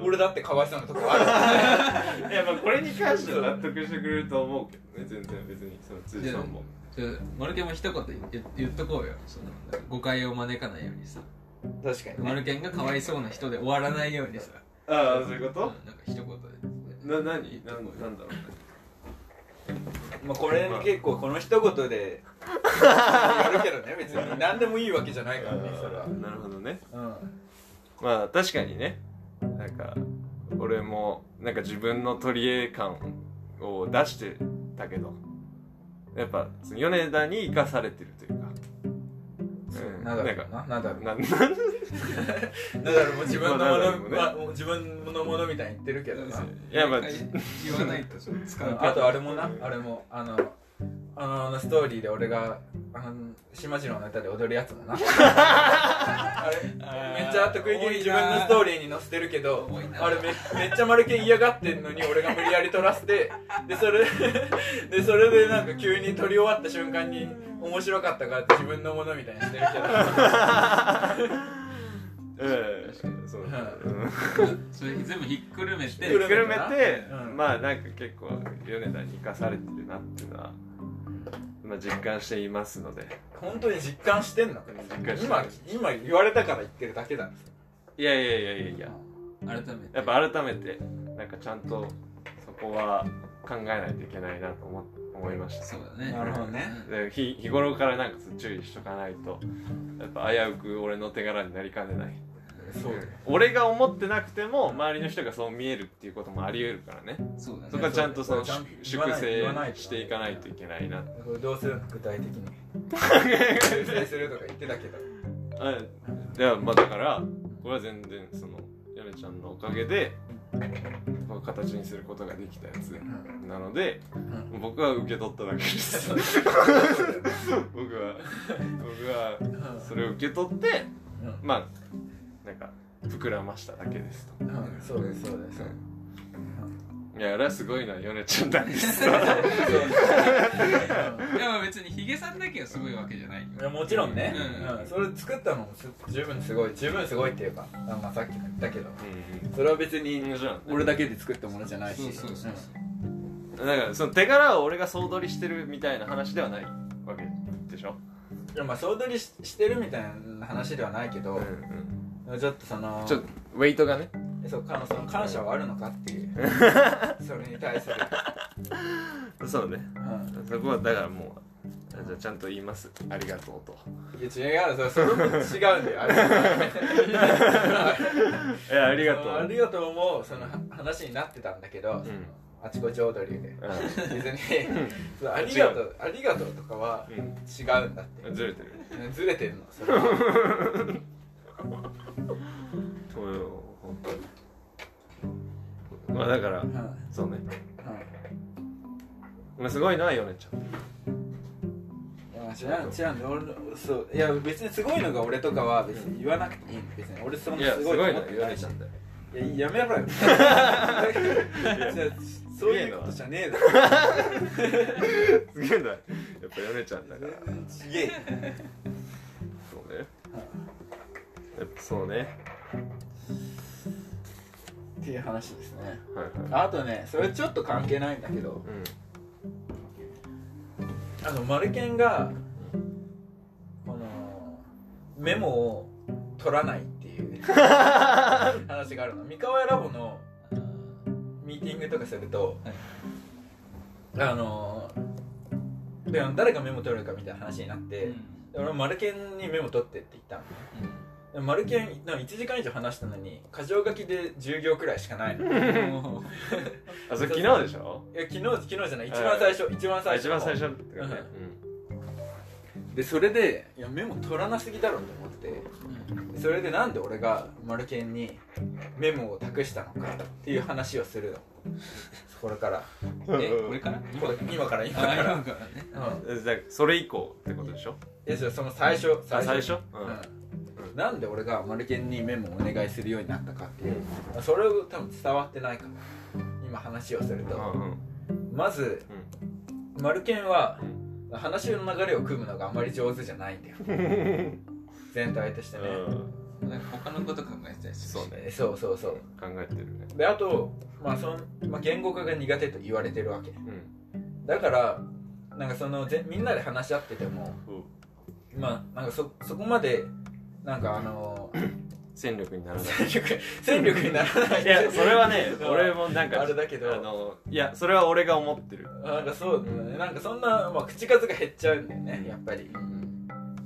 C: 俺だってかわいそうなとこある。
A: いやまあこれに関しては納得してくれると思うけどね全然別にその辻さんも
B: マルケンも一言言言っとこうよ。その誤解を招かないようにさ。
C: 確かにね。
B: マルケンがかわいそうな人で終わらないようにさ。
A: ああそういうこ
B: うんなんか一言で。
A: とな何？なんなんだろうね。
C: まあ、これ結構この一言でやるけどね別に。何でもいいわけじゃないからねそれは。
A: なるほどね。
C: うん。
A: まあ確かにねなんか俺もなんか自分の取り柄感を出してたけどやっぱその米田に生かされてるというか。うん
C: ナダル
A: な？んか
C: なナダル。
A: ななん
C: ナダルも自分のも
A: ナダルもね。
C: のまあ自分のものみたいに言ってるけどな。い
A: やまあ
B: 言わないと使う。
C: あとあれもなあれもあのあのあのストーリーで俺があの島次郎の歌で踊るやつもな。あれ？めっちゃ得意げに自分のストーリーに載せてるけどあれめめっちゃマルケン嫌がってんのに俺が無理やり撮らせてでそれでそれでなんか急に撮り終わった瞬間に面白かったからって自分のものみたいにしてるけど。
A: ええそうだうん。
B: それ全部ひっくるめて。
C: ひっくるめ
A: くるめて、
C: うん。
A: まあなんか結構米田に生かされてるなっていうのは、まあ、実感していますので。
C: 本当に実感してんの？
A: 実感して
C: 今今言われたから言ってるだけだ
A: いやいやいやいやいや。
B: 改めて。
A: やっぱ改めてなんかちゃんとそこは考えないといけないなと思思いました。
B: そうだね。
C: なるほどね。
A: で日日頃からなんか注意しとかないとやっぱ危うく俺の手柄になりかねない俺が思ってなくても周りの人がそう見えるっていうこともあり得るからね。
B: そうだね。
A: そこはちゃんとその粛清していかないといけないな
C: これどうする？具体的に。修正するとか言ってたけど。
A: あではまあだからこれは全然その米ネちゃんのおかげで形にすることができたやつなので
C: うん。
A: 僕は受け取っただけです。僕は僕はそれを受け取って
C: うん。
A: まあなんか膨らましただけですと。
C: うん。そうですそうです。
A: いやあれはすごいなヨネちゃんなんです
B: いやまあ別にヒゲさんだけがすごいわけじゃない。よ
C: いやもちろんね、
B: うん。
C: うん。それ作ったのもす十分すごい十分すごいっていうかあ、まあ、さっきも言ったけど。
A: うん
C: それは別に俺だけで作ったものじゃないし。
B: そうそうそうそう。
A: だからその手柄を俺が総取りしてるみたいな話ではないわけでしょ？
C: いやまあ総取りししてるみたいな話ではないけど、ちょっとその
A: ちょっとウェイトがね。
C: そうかその感謝はあるのかっていう。それに対する、
A: そうね。
C: うん。
A: そこはだからもうじゃあちゃんと言います。ありがとうと。
C: いや違うそそれも違うんだよ。
A: いや ありがとう。
C: ありがとうもそのは話になってたんだけど、
A: ん。
C: あちこち踊りで。
A: う
C: 別にありがとうありがとうとかは
A: ん、
C: 違うんだって。
A: うん、ずれてる。
C: うんずれてんのそれは
A: そうよ本当に。まあだから
C: うんうん
A: そうね。まあすごいなヨネちゃん。
C: いや違う違うんだよ俺のそう。いや別にすごいのが俺とかは別に言わなくていい別に俺そん
A: い
C: なすごいと思ってないし。いややめろよ。そういうことじゃねえだろ。
A: すげえな。やっぱヨネちゃんだから。
C: 全然ちげえ
A: そうねやっぱそうね。
C: っていう話ですね。
A: はいはい。
C: あとねそれちょっと関係ないんだけど。あのマルケンがこのメモを取らないっていう 話があるの。三河屋ラボのミーティングとかすると、あので誰がメモ取るかみたいな話になって、で俺はマルケンにメモ取ってって言ったのでマルケンなんか1時間以上話したのに箇条書きで10行くらいしかないの。い
B: うん。
A: あそれ昨日でしょ？
C: や昨日昨日じゃない。一番最初一番最初
A: 一番最初ってかね。
C: でそれでいやメモ取らなすぎだろうと思って。それでなんで俺がマルケンにメモを託したのかっていう話をするの。これから。
A: うん。
B: えこれから？
C: 今から。今
B: あ
C: から、
B: 今からね。
C: うん。
A: それ以降ってことでしょ？
C: いやその最初。
A: あ最初？
C: うん。
A: うん
C: なんで俺がマルケンにメモをお願いするようになったかっていう、それを多分伝わってないから今話をすると、
A: うん
C: まず、マルケンは話の流れを組むのがあまり上手じゃないんだよ。全体としてね、
B: なんか他のこと考えてたりするし。
A: そうね。
C: えそうそうそう。
A: 考えてるね。
C: であと、まあそんまあ、言語化が苦手と言われてるわけ。
A: うん。
C: だからなんかそのぜみんなで話し合ってても
A: うん。
C: まあなんかそそこまでなんかあの
A: 戦力にならない。
C: 戦 力戦力にならない。
A: いやそれはね
C: うん
A: 俺もなんか
C: あれだけど。
A: あのいやそれは俺が思ってる。
C: なんかそうだね。なんかそんな、まあ、口数が減っちゃうんだよねやっぱり。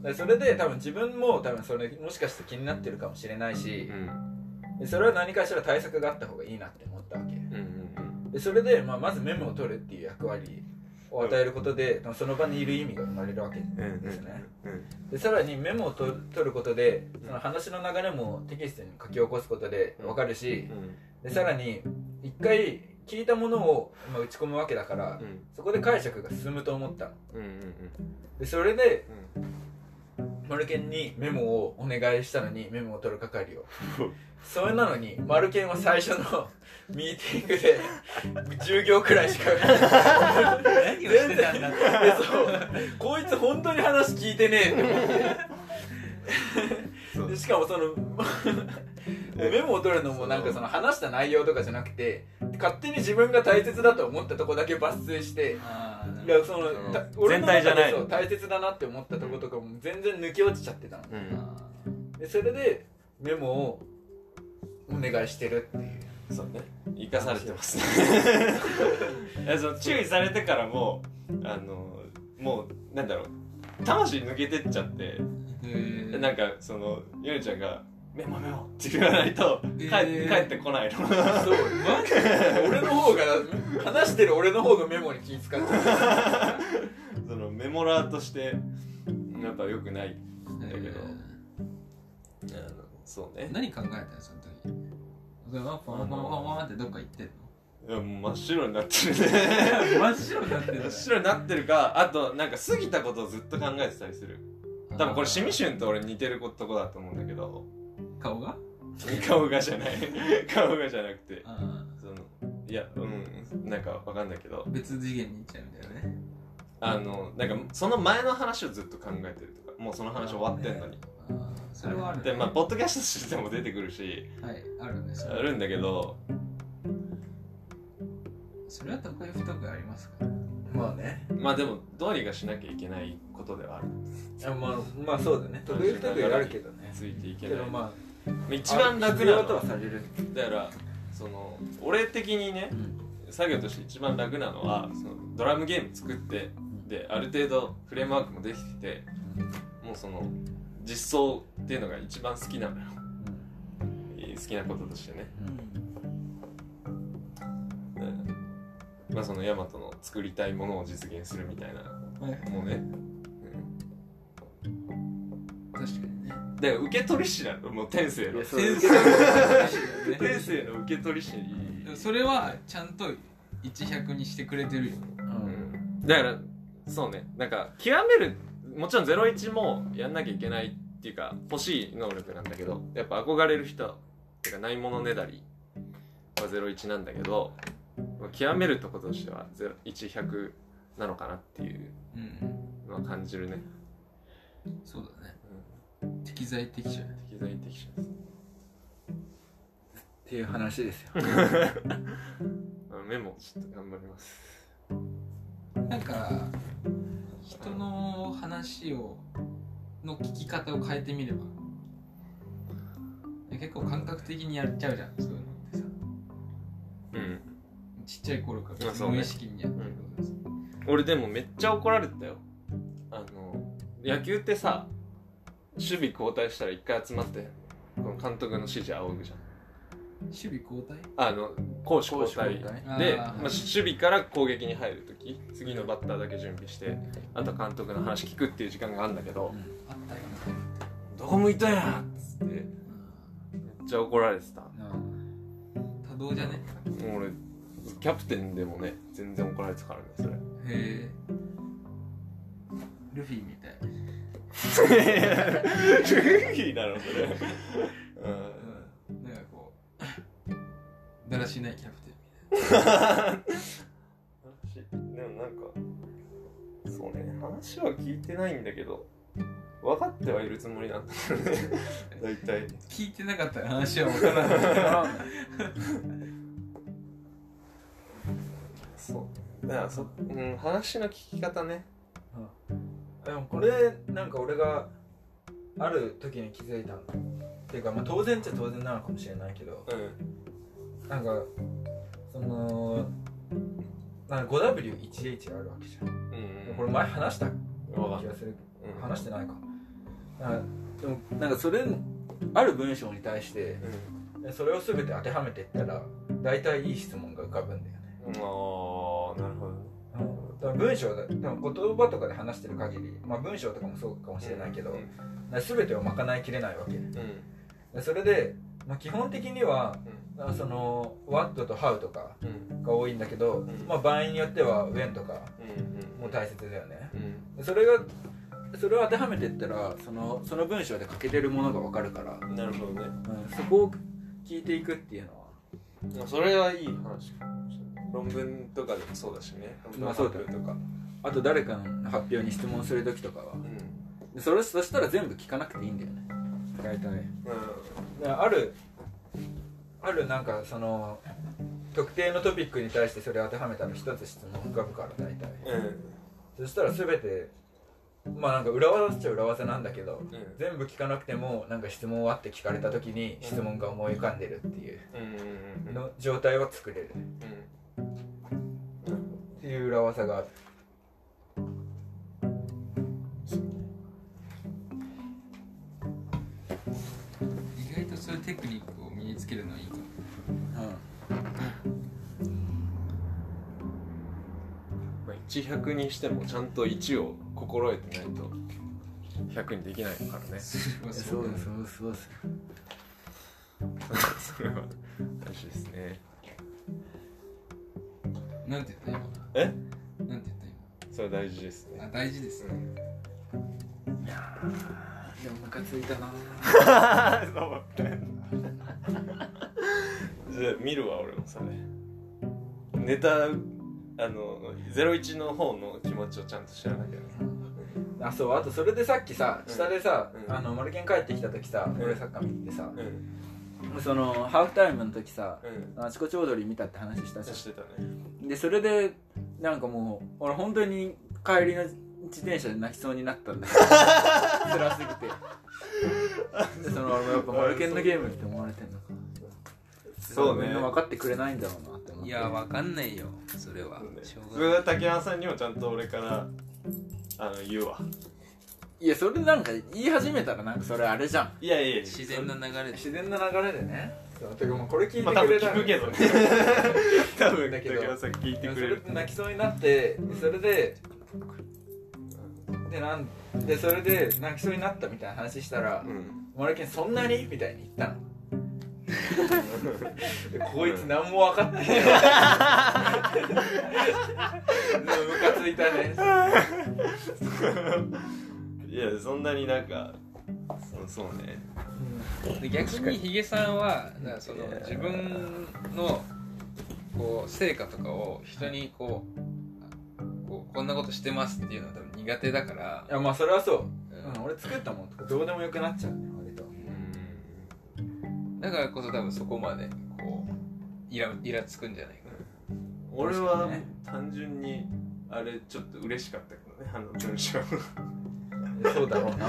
C: でそれで多分自分も多分それもしかして気になってるかもしれないし
A: うん。
C: でそれは何かしら対策があった方がいいなって思ったわけ。
A: うんうん。
C: でそれで、まあ、まずメモを取るっていう役割を与えることで、その場にいる意味が生まれるわけですね。
A: うん
C: でさらにメモを取ることでその話の流れもテキストに書き起こすことで分かるしでさらに一回聞いたものを、まあ、打ち込むわけだから
A: うん。
C: そこで解釈が進むと思ったの。でそれで
A: うん。
C: マルケンにメモをお願いしたのにメモを取る係を それなのにマルケンは最初の ミーティングで10行くらいしか
B: 何をしてたんだって
C: でそう。こいつ本当に話聞いてねえって思って。でしかもその メモを取るのもなんかその話した内容とかじゃなくて勝手に自分が大切だと思ったとこだけ抜粋していやその、俺の中でそう大切だなって思ったとことかも全然抜け落ちちゃってたの。
A: うん。
B: あ
C: でそれでメモをお願いしてるっていう。
A: そうね。生かされてますね。その注意されてからもあのもうなんだろう。魂抜けてっちゃってなんかそのゆねちゃんが「メモメモ」って言わないと帰,、
B: えー
A: 帰ってこないの。
C: そう。マジ？で俺の方が話してる俺の方がメモに気使ってる。
A: そのメモラーとしてやっぱ良くないだけど。そうね。
B: ー何考えたの？その時でもパンパンパンパンってどっか行ってん
A: いやもう真っ白になってるね。
B: の 真っ白になってる。
A: 真っ白になってるかあとなんか過ぎたことをずっと考えてたりする。多分これシミシュンと俺似てるとこだと思うんだけど。
B: 顔が？
A: 顔がじゃない。顔がじゃなくて。
B: あ
A: そのいやうんなんかわかんないけど。
B: ー別次元に行っちゃうみたいなね。
A: あのなんかその前の話をずっと考えてるとかもうその話終わってんのに
B: それはある
A: でまあポッドキャストとしても出てくるし
B: はいあるんです
A: あるんだけど
B: それは得意不得意ありますか？
C: まあね。
A: まあでもどうにかしなきゃいけないことではある。
C: いやまあまあそうだね。得意不得意あるけどね。
A: ついていけない。
C: けどまあ
A: 一番楽な
C: 必要とは
A: の
C: される
A: だからその俺的にね作業として一番楽なのはそのドラムゲーム作ってである程度フレームワークもできててもうその実装っていうのが一番好きなのよ。好きなこととしてね。でまあそのヤマトの作りたいものを実現するみたいな。
B: はい
A: もうね、
B: 確かにね。
A: うん、で受け取り師なのもう天性の。
C: いやそう。
B: 先生
A: 天性の。受け取り師
B: それはちゃんと1100にしてくれてるよ
A: うんだからそうねなんか極めるもちろん01もやんなきゃいけないっていうか欲しい能力なんだけどやっぱ憧れる人っていうかないものねだりは01なんだけどまあ極めるとことしては1100なのかなっていう
B: うん
A: のは感じるね、
B: そうだね。適材適所や
A: 適材適所です。
C: っていう話ですよ。
A: メモちょっと頑張ります。
B: なんか人の話をの聞き方を変えてみれば。結構感覚的にやっちゃうじゃんそういうのってさ。
A: うん。
B: ちっちゃい頃から無意識にやってることです、
A: 俺でもめっちゃ怒られてたよ。あの野球ってさ守備交代したら一回集まってこの監督の指示仰ぐじゃん
B: 守備交代？
A: あの攻守交代。で、守備から攻撃に入る時次のバッターだけ準備してあと監督の話聞くっていう時間があるんだけど
B: あったよね「
A: どこ向いたんや!」っつってめっちゃ怒られてた。も
B: 多動じゃね？
A: う俺キャプテンでもね全然怒られてたからねそれ。
B: へえルフィみたい。
A: ルフィだろそれ、うん
B: だらしないキャプテンみたい
A: 話でもなんかそうね話は聞いてないんだけど分かってはいるつもりなんだけどね。大体。
B: な聞いてなかったら話は分からない
A: そう。だからそ、うん、話の聞き方ね。
C: でもこれなんか俺がある時に気づいたの。っていうかまあ当然っちゃ当然なのかもしれないけど。
A: うん
C: なんかそのなんか 5W1H あるわけじゃん。
A: うん
C: これ前話した気がする。
A: うん。
C: 話してないか。なんかでもなんかそれある文章に対して
A: う
C: それを全て当てはめていったら大体いい質問が浮かぶんだよね。
A: ん。ああなるほど。ね
C: だから文章だでも言葉とかで話してる限り、まあ、文章とかもそうかもしれないけど、
A: うん。
C: 全てを賄いきれないわけ。
A: うん。
C: でそれで、まあ、基本的にはあその「what」と「how」とか
A: うん。
C: が多いんだけど、
A: ん。
C: まあ、場合によっては「when」とか
A: うん
C: も大切だよね。それがそれを当てはめていったらそのその文章で欠けてるものが分かるから、
A: うんなるほどね。
C: うん、そこを聞いていくっていうのは。
A: それはいい話論文とかでもそうだしね。論文発表とか。
C: あと誰かの発表に質問する時とかは。
A: うん。
C: でそれそしたら全部聞かなくていいんだよね。大体。
A: う
C: だからあるあるなんかその特定のトピックに対してそれ当てはめたら一つ質問浮かぶから大体。
A: んうん。
C: そしたら全てまあなんか裏技っちゃ裏技なんだけど
A: うん。
C: 全部聞かなくてもなんか質問はって聞かれた時に質問が思い浮かんでるっていうの状態は作れる。
A: うん。
C: っていう裏技がある。
B: 意外とそういうテクニックつけるのはいいかも。
A: まあ、1100にしてもちゃんと1を心得てないと100にできないからね。
B: それは
C: そ
B: そう
C: ですそうですそうです
A: それは大事ですね
B: なんて言った
A: え
B: 今なんて
A: それ大事ですね。
B: 言った今あ大事ですね。
C: でもムカついたな
A: そう見るわ俺もそれネタあの01の方の気持ちをちゃんと知らなきゃね。
C: あそうあとそれでさっきさ
A: うん。
C: 下でさ、
A: うん。
C: あのマルケン帰ってきた時さ、
A: うん。
C: 俺サッカー見てさ
A: う、ん。
C: そのハーフタイムの時さ、
A: うん。
C: あちこち踊り見たって話したじ
A: してたね。
C: ゃんでそれでなんかもう俺本当に帰りの自転車で泣きそうになったんだよ。辛すぎて。でその俺もやっぱマルケンのゲームって思われてんの。か
A: そうね。
C: みんな分かってくれないんだろうなって思って。
B: いやわかんないよ。それは。
A: ね。そうれは竹山さんにもちゃんと俺からあの言うわ。
C: いやそれなんか言い始めたらなんかそれあれじゃん。
A: いやいやいや。
B: 自然な流れで。
C: 自然な流れでね。てかもうこれ聞い
A: まあ多分
C: てくれたら
A: 聞くけどね多分
C: だけど
A: 竹山さん聞いてく
C: そ
A: れる
C: 泣きそうになってそれででなんでそれで泣きそうになったみたいな話したら
A: うん「
C: マルケンそんなに?」みたいに言ったの。で こいつ何も分かってない ムカついたね。
A: いやそんなになんかそうそうね
B: で逆にヒゲさんはだからその自分のこう成果とかを人にこうこうこんなことしてますっていうのは多分苦手だから。
C: いやまあそれはそう、
B: うん。
C: うん、俺作ったもん。とかどうでもよくなっちゃう
B: だからこそ多分そこまでこうイライラつくんじゃないか
A: 俺は
C: ね。
A: 単純にあれちょっと嬉しかったけどねあの文章。
C: そうだろうな。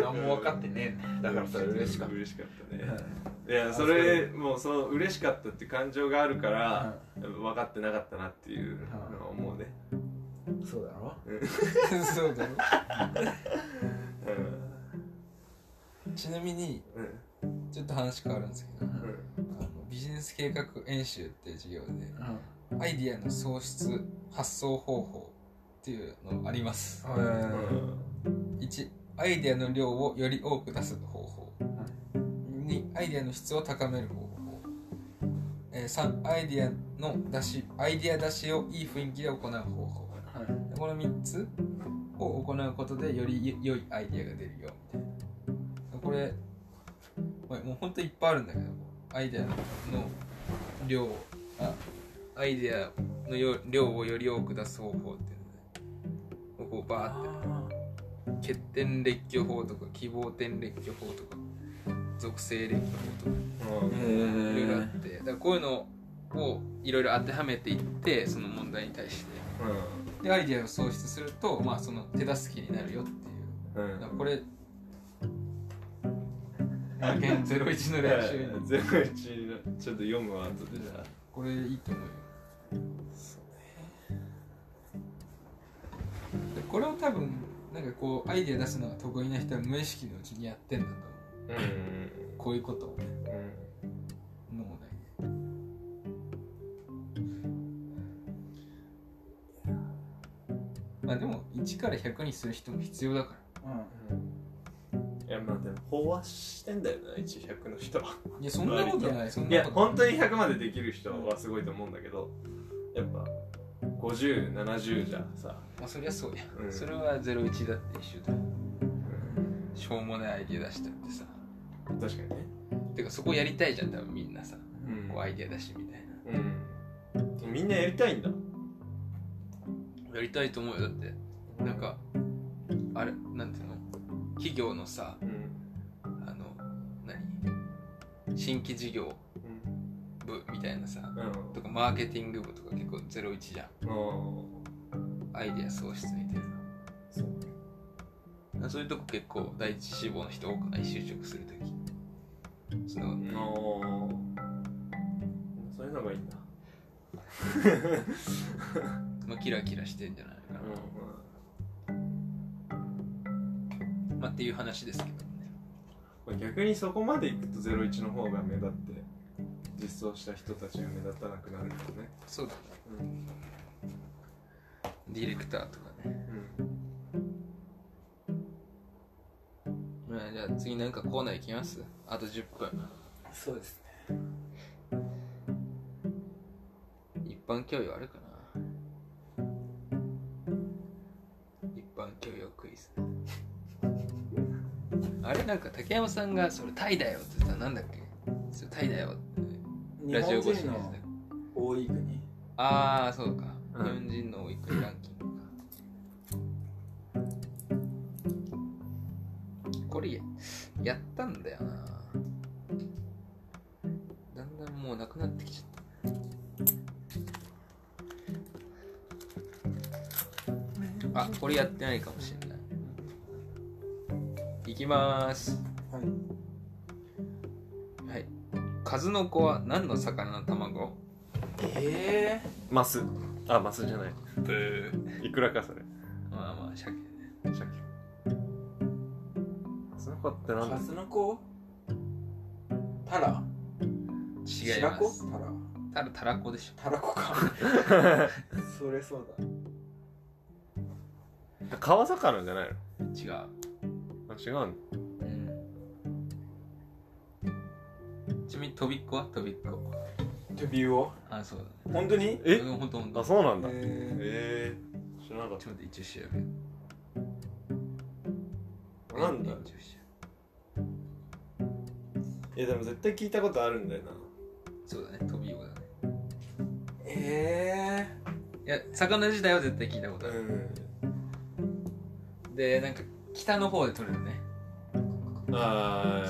C: 何も分かってねえんだからそれ嬉しかった。
A: 嬉しかったね。いやそれもうその嬉しかったって感情があるから分かってなかったなっていうのは思うね。
C: そうだろ
B: なそうだろ
A: う
B: ちなみにちょっと話変わるんですけど
C: うん。
B: あのビジネス計画演習っていう授業でアイディアの創出発想方法っていうのあります。1アイデアの量をより多く出す方法。2アイデアの質を高める方法。えー3アイデアの出しアイデア出しをいい雰囲気で行う方法。でこの3つを行うことでより良いアイデアが出るよみたいなこれまあもうほんといっぱいあるんだけどアイデアの量あアイデアのよ量をより多く出す方法っていうのでこうバーって。欠点列挙法とか希望点列挙法とか属性列挙法とか
A: うん
B: いろいろあって。だこういうのをいろいろ当てはめていってその問題に対して。でアイデアを創出すると、まあ、その手助けになるよっていう。
A: うん。
B: これマルケン01の練習に
A: ゼロ一のちょっと読むわ後でじゃあ
B: これいいと。思うよでこれを多分なんかこうアイデア出すのが得意な人は無意識のうちにやってんだと思う
A: うん
B: こういうこと。をね
A: うん。
B: 脳内でまあでも1から100にする人も必要だから。
A: いやまあでも飽和してんだよな1100の人。はい
B: やそんなことない。そん
A: い
B: なこと
A: や本当に100までできる人はすごいと思うんだけどやっぱ5070じゃさ、
B: まあそりゃそうや、
A: うん。
B: それは01だって一緒だ。よしょうもないアイデア出したってさ。
A: 確かにね。
B: てかそこやりたいじゃん多分みんなさ、
A: うん。
B: こうアイデア出しみたいな。
A: うん。みんなやりたいんだ。
B: やりたいと思うよだって。なんかあれなんていうの？企業のさ
A: うん。
B: あの何？新規事業部みたいなさ
A: うん。
B: とかマーケティング部とか結構01じゃん。
A: うん。
B: アイデア創出みたい
A: そう
B: なそういうとこ結構第一志望の人多くない？就職するとき。その
A: そういうのがいいんだ。
B: まあ、キラキラしてんじゃないかな、まあっていう話ですけど
A: 逆にそこまでいくと01の方が目立って実装した人たちが目立たなくなるんだよね。
B: そうだね。
A: うん。
B: ディレクターとかね、まあ、じゃあ次なんかコーナーいきます？あと10分。
C: そうですね。
B: 一般教養あるかあれなんか竹山さんが「それタイだよ」って言ったらなんだっけ？それタイだよって。ラジオ越しに
C: 多い国。
B: ああそうか、
A: うん。
B: 日本人の多い国ランキングか。これやったんだよな。だんだんもうなくなってきちゃった。あこれやってないかもしれないいきまーす。
C: はい。
B: はい。数の子は何の魚の卵？
C: え
A: マス。あマスじゃない。
B: ブー。
A: いくらかそれ。
B: まあまあ鮭。ね
A: 鮭。マスの子ってなんだ
C: 数の子？タラ。
B: 違います。
C: タラ。
B: ただたらこでしょ。
C: タラコか。それそうだ。
A: 川魚じゃないの？
B: 違う
A: あ違うの？
B: うん。ちなみにとびっこは？とびっこ。
C: トビウオ
B: あそうだ
C: 本当に？
A: え？
B: うんほんとほんと
A: あそうなんだ。へ
C: え
A: え知らなかっ
B: ちょっと待って一応調べる
A: たなんだ？
B: 一応調
A: いやでも絶対聞いたことあるんだよな。
B: そうだね。とびうおだね。
C: え
B: いや魚自体は絶対聞いたことある、
A: うん。
B: でなんか北の方で取れるね。
A: あ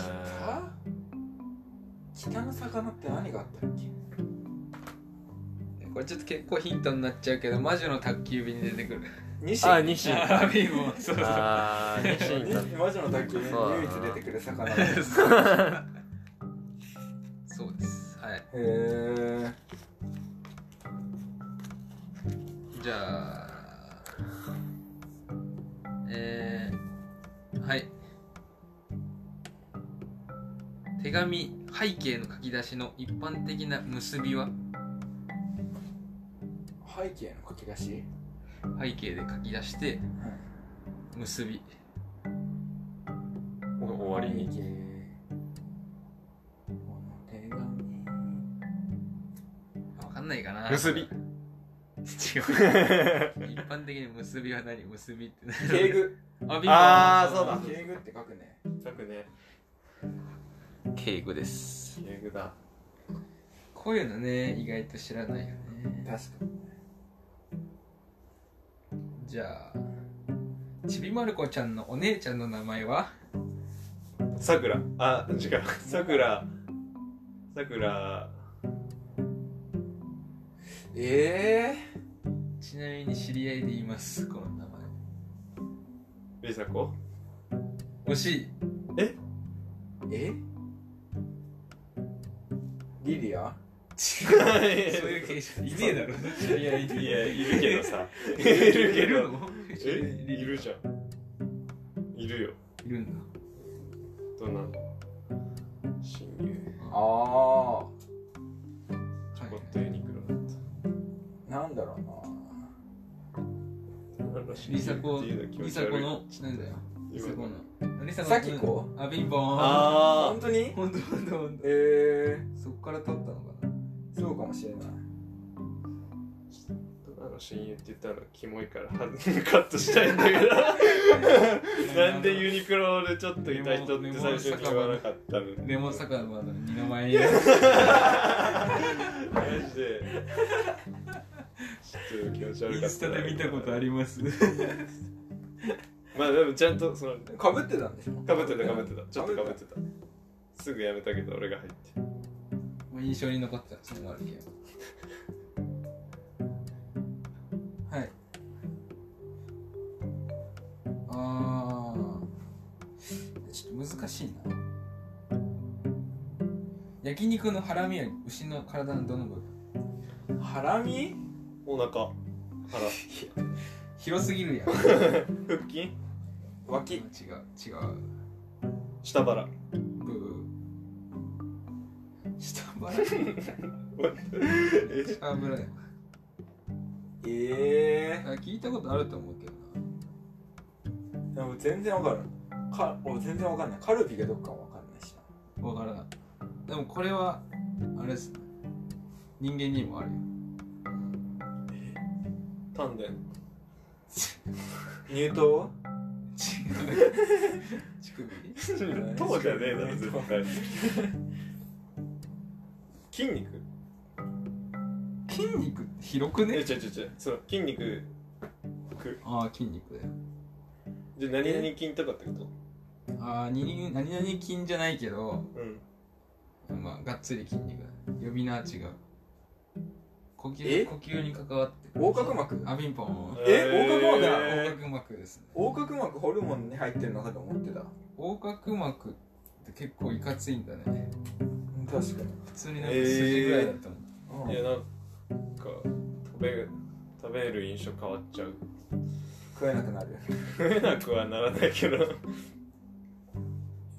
C: 北？北の魚って何があったっけ？
B: これちょっと結構ヒントになっちゃうけど魔女の宅急便に出てくる。
C: ニ
A: あニシン。
B: あビーもそうそう。
A: あーニシンだ
C: 魔女の卓球に
A: そうだな。
C: 唯一出てくる魚。へ
B: そうです。はい。
C: え
B: じゃあえー、はい。手紙背景の書き出しの一般的な結びは？
C: 背景の書き出し？
B: 背景で書き出して結び。
A: 終わりに。
C: 背景。この手紙。
B: わかんないかな。
A: 結び
B: 違う 一般的に結びは何？結びって何？
C: 敬具。
B: あ
A: あーそうだ。
C: 敬具って書くね。
A: 書くね。
B: 敬語です。
A: 敬具だ。
B: こういうのね意外と知らないよね。
C: 確か
B: じゃあちびまる子ちゃんのお姉ちゃんの名前は？
A: さくら。あ違う。さくら。さくら。
C: え
B: ちなみに知り合いでいます。この名
A: りさこ？
B: 前惜しい。
C: ー、え？リリア？
B: そういう形式い。ねえだろ。知り合い
A: いやいるけどさ。い
B: い
A: るけど。
B: の
A: え？いるじゃん。いるよ。
B: いるんだ。
A: どうな？の親友。
C: あ
A: ちょこっとユニクロだっ
C: あなんだろうな
A: たなんか親友
B: リサコ
A: っていうの気持
B: リ
A: ち悪い。
B: サコのなんだよ。リサコの。リサコ
C: さきこ
B: あビンボーン。
A: あ
C: 本当に？
B: ほんとほんとほんと
C: え
B: そっから撮ったのかな？
C: ー、そうかもしれない。
A: あの親友って言ったらキモいからはカットしたいんだけど。なんでユニクロでちょっといた人って最初に言わなかったの？
B: レモン酒場の二の前に。
A: マジでちょっと気持ち悪かった
B: インスタで見たことあります？
A: まあでもちゃんとその
C: かぶってたんでしょ？
A: かぶってた。かぶってた？ちょっとかぶってた。すぐやめたけど俺が入って。
B: まあ印象に残ってたそのあるけはい。あー。ちょっと難しいな。焼肉のハラミは牛の体のどの部分？
C: ハラミ？
A: お腹腹。
B: 広すぎるやん。違 う
A: 腹筋？
C: 脇。
B: 違う
A: 下腹。
B: ブー。下腹？
A: え
B: 下腹や。
C: え
B: あ聞いたことあると思うけど
C: ー、でも全然わかるか俺全然わかんない。カルビがどっかわかんないし
B: な。わからないでもこれはあれです人間にもあるよ
A: 丹田。
C: 乳頭？
B: 違う乳首？
A: 頭じゃねえだろ絶対。筋肉？
B: 筋肉って広く
A: え
B: ね
A: 違う違う違う。そう筋肉く。
B: ああ筋肉だよ。
A: じゃあ何々筋とかってこと？
B: ああ何何々筋じゃないけど
A: うん。
B: まあがっつり筋肉だ呼び名は違う呼
C: え？
B: 吸呼吸に関わって。
C: 横隔膜？
B: あピンポン
C: え？横隔膜だ。
B: 横隔膜ですね。
C: 横隔膜ホルモンに入ってるのかと思ってた。
B: 横隔膜って結構いかついんだね。
C: 確かに。
B: 普通になんか筋ぐらいだと思う、
A: いやなんか食べ食べる印象変わっちゃう。
C: 食えなくなる。
A: 食えなくはならないけど。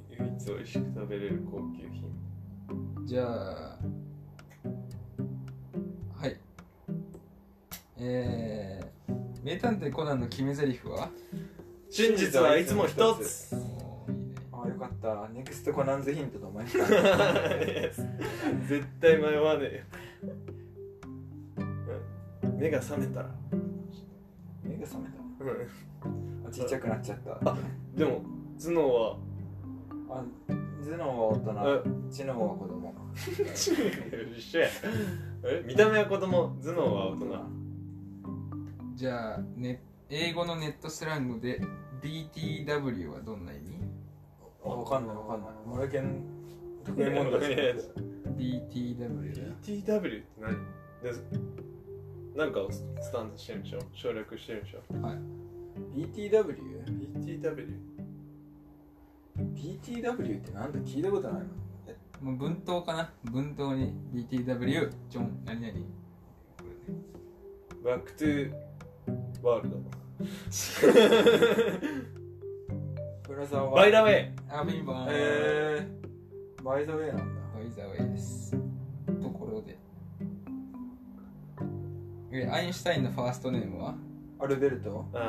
A: 唯一美味しく食べれる高級品。
B: じゃあえー、名探偵コナンの決め台詞は？
A: 真実はいつも一つ。
B: おーいいね。
C: ああよかった。ネクストコナンズヒントと思いました
A: 絶対迷わねえよ。うん目が覚めたら。
C: 目が覚め
A: うん。
C: たあちっちゃくなっちゃった。
A: でも頭脳は？
C: あ頭脳は大
A: え？
C: 人知能は子供。
A: 一緒や。え？見た目は子供頭脳は大人
B: じゃあ、ね、英語のネットスラングで BTW はどんな意味？
C: あわかんないわかんない。森健得意問題
A: いや
B: BTW だよ。
A: BTW って何？でなんかをスタンドしてるんでしょ？省略してるんでしょ？
B: はい。
C: BTW?
A: BTW
C: BTW ってなんだ？聞いたことないの
B: もう文頭かな？文頭に BTW ジョン何々。これね
A: back to world
C: 浦沢は。
A: By the way。
B: あピンポン
C: えー、 by the way なんだ。
B: By the way です。ところで。えアインシュタインのファーストネームは？
C: アルベルト
B: ピンポ
A: あ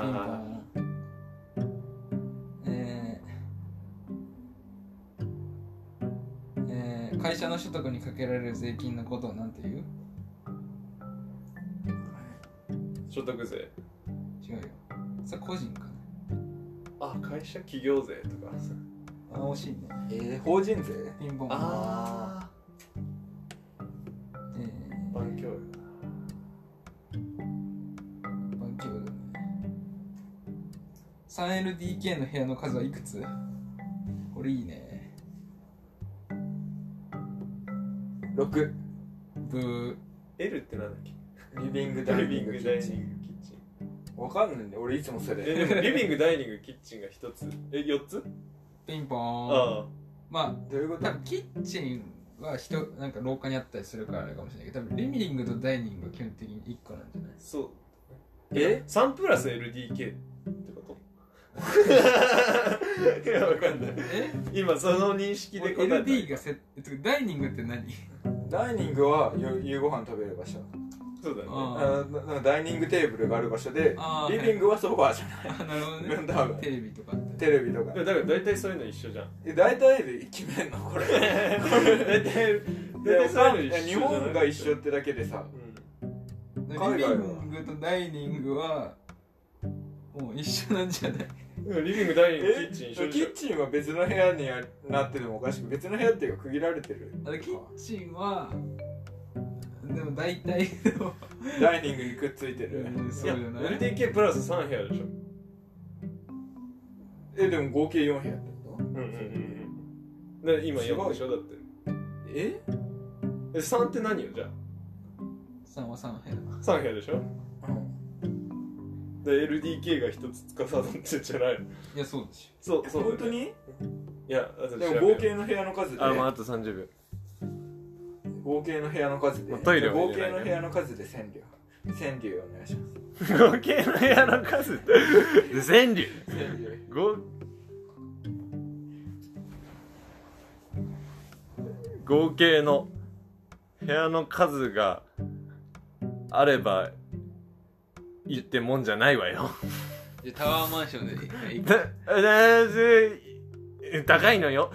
B: ン会社の所得にかけられる税金のことを何て言う？
A: ー所得税
B: 違うよ。それ個人かな。
A: あ会社企業税とか。
B: あ惜しいね。
C: えー、法人税？
B: ピンポン
A: あ
B: え
A: あ番教養
B: ー、番狂だね 3LDK の部屋の数はいくつ？これいいね。
C: 6
B: ブー。
A: L ってなんだっけ？
C: リビングダイニングキッチンわかんないんだ俺いつもそれ。
A: えでもリビングダイニングキッチンが一つ。え四つ？
B: ピンポーン。
A: あ
B: まあ
C: どういうこと
B: 多分キッチンは人なんか廊下にあったりするからあれかもしれないけど多分リビングとダイニングは基本的に1個なんじゃない？
A: あそう。
C: え
A: ？3プラス LDK ってこと？いやわかんない。
B: え？
A: 今その認識で答えた
B: LD がせえっとダイニングって何？
C: ダイニングはよ夕ご飯食べる場所
A: そうだね。
B: あ
C: あななんかダイニングテーブルがある場所でリビングはソファーじゃない。
B: あなるほどね。
C: 多分
B: テレビとか
C: テレビとか。
A: だから大体そういうの一緒じゃん。
C: え大体で決めんの？これ。
A: 大体大体そういうの一緒じゃない？
C: 日本が一緒ってだけでさ。
A: う
B: リ
C: 海外は。
B: ビングとダイニングはもう一緒なんじゃない？
A: んリビングダイニングキ
C: え
A: ッチン一緒
C: キッチンは別の部屋になっててもおかしく別の部屋っていうか区切られてる。
B: あれキッチンはでも大体の。
C: ダイニングにくっついてる。
B: うんそ
A: いうや
B: じゃない
A: ？LDK プラス3部屋でしょ。
C: えでも合計4部屋ってこ
A: うんうんうんうん。で今4でしょだって。
C: とえ？
A: え3って何よじゃ
B: 3は3部屋。
A: あ3部屋でしょ。で LDK が1つ司ってんじゃない。の
B: いやそうでし
A: そうそう
C: 本当に？
A: いやあと
C: でも合計の部屋の数で。
A: あまああと30秒
C: 合計の部屋の数で
A: まあトイレは
C: 合計の部屋の数で千両。千両お願いしま
A: 合計の部屋の数で川柳
C: す千両。
A: 合合計の部屋の数があればいいってもんじゃないわよ。
B: じゃあタワーマンションで一回
A: だだ高いのよ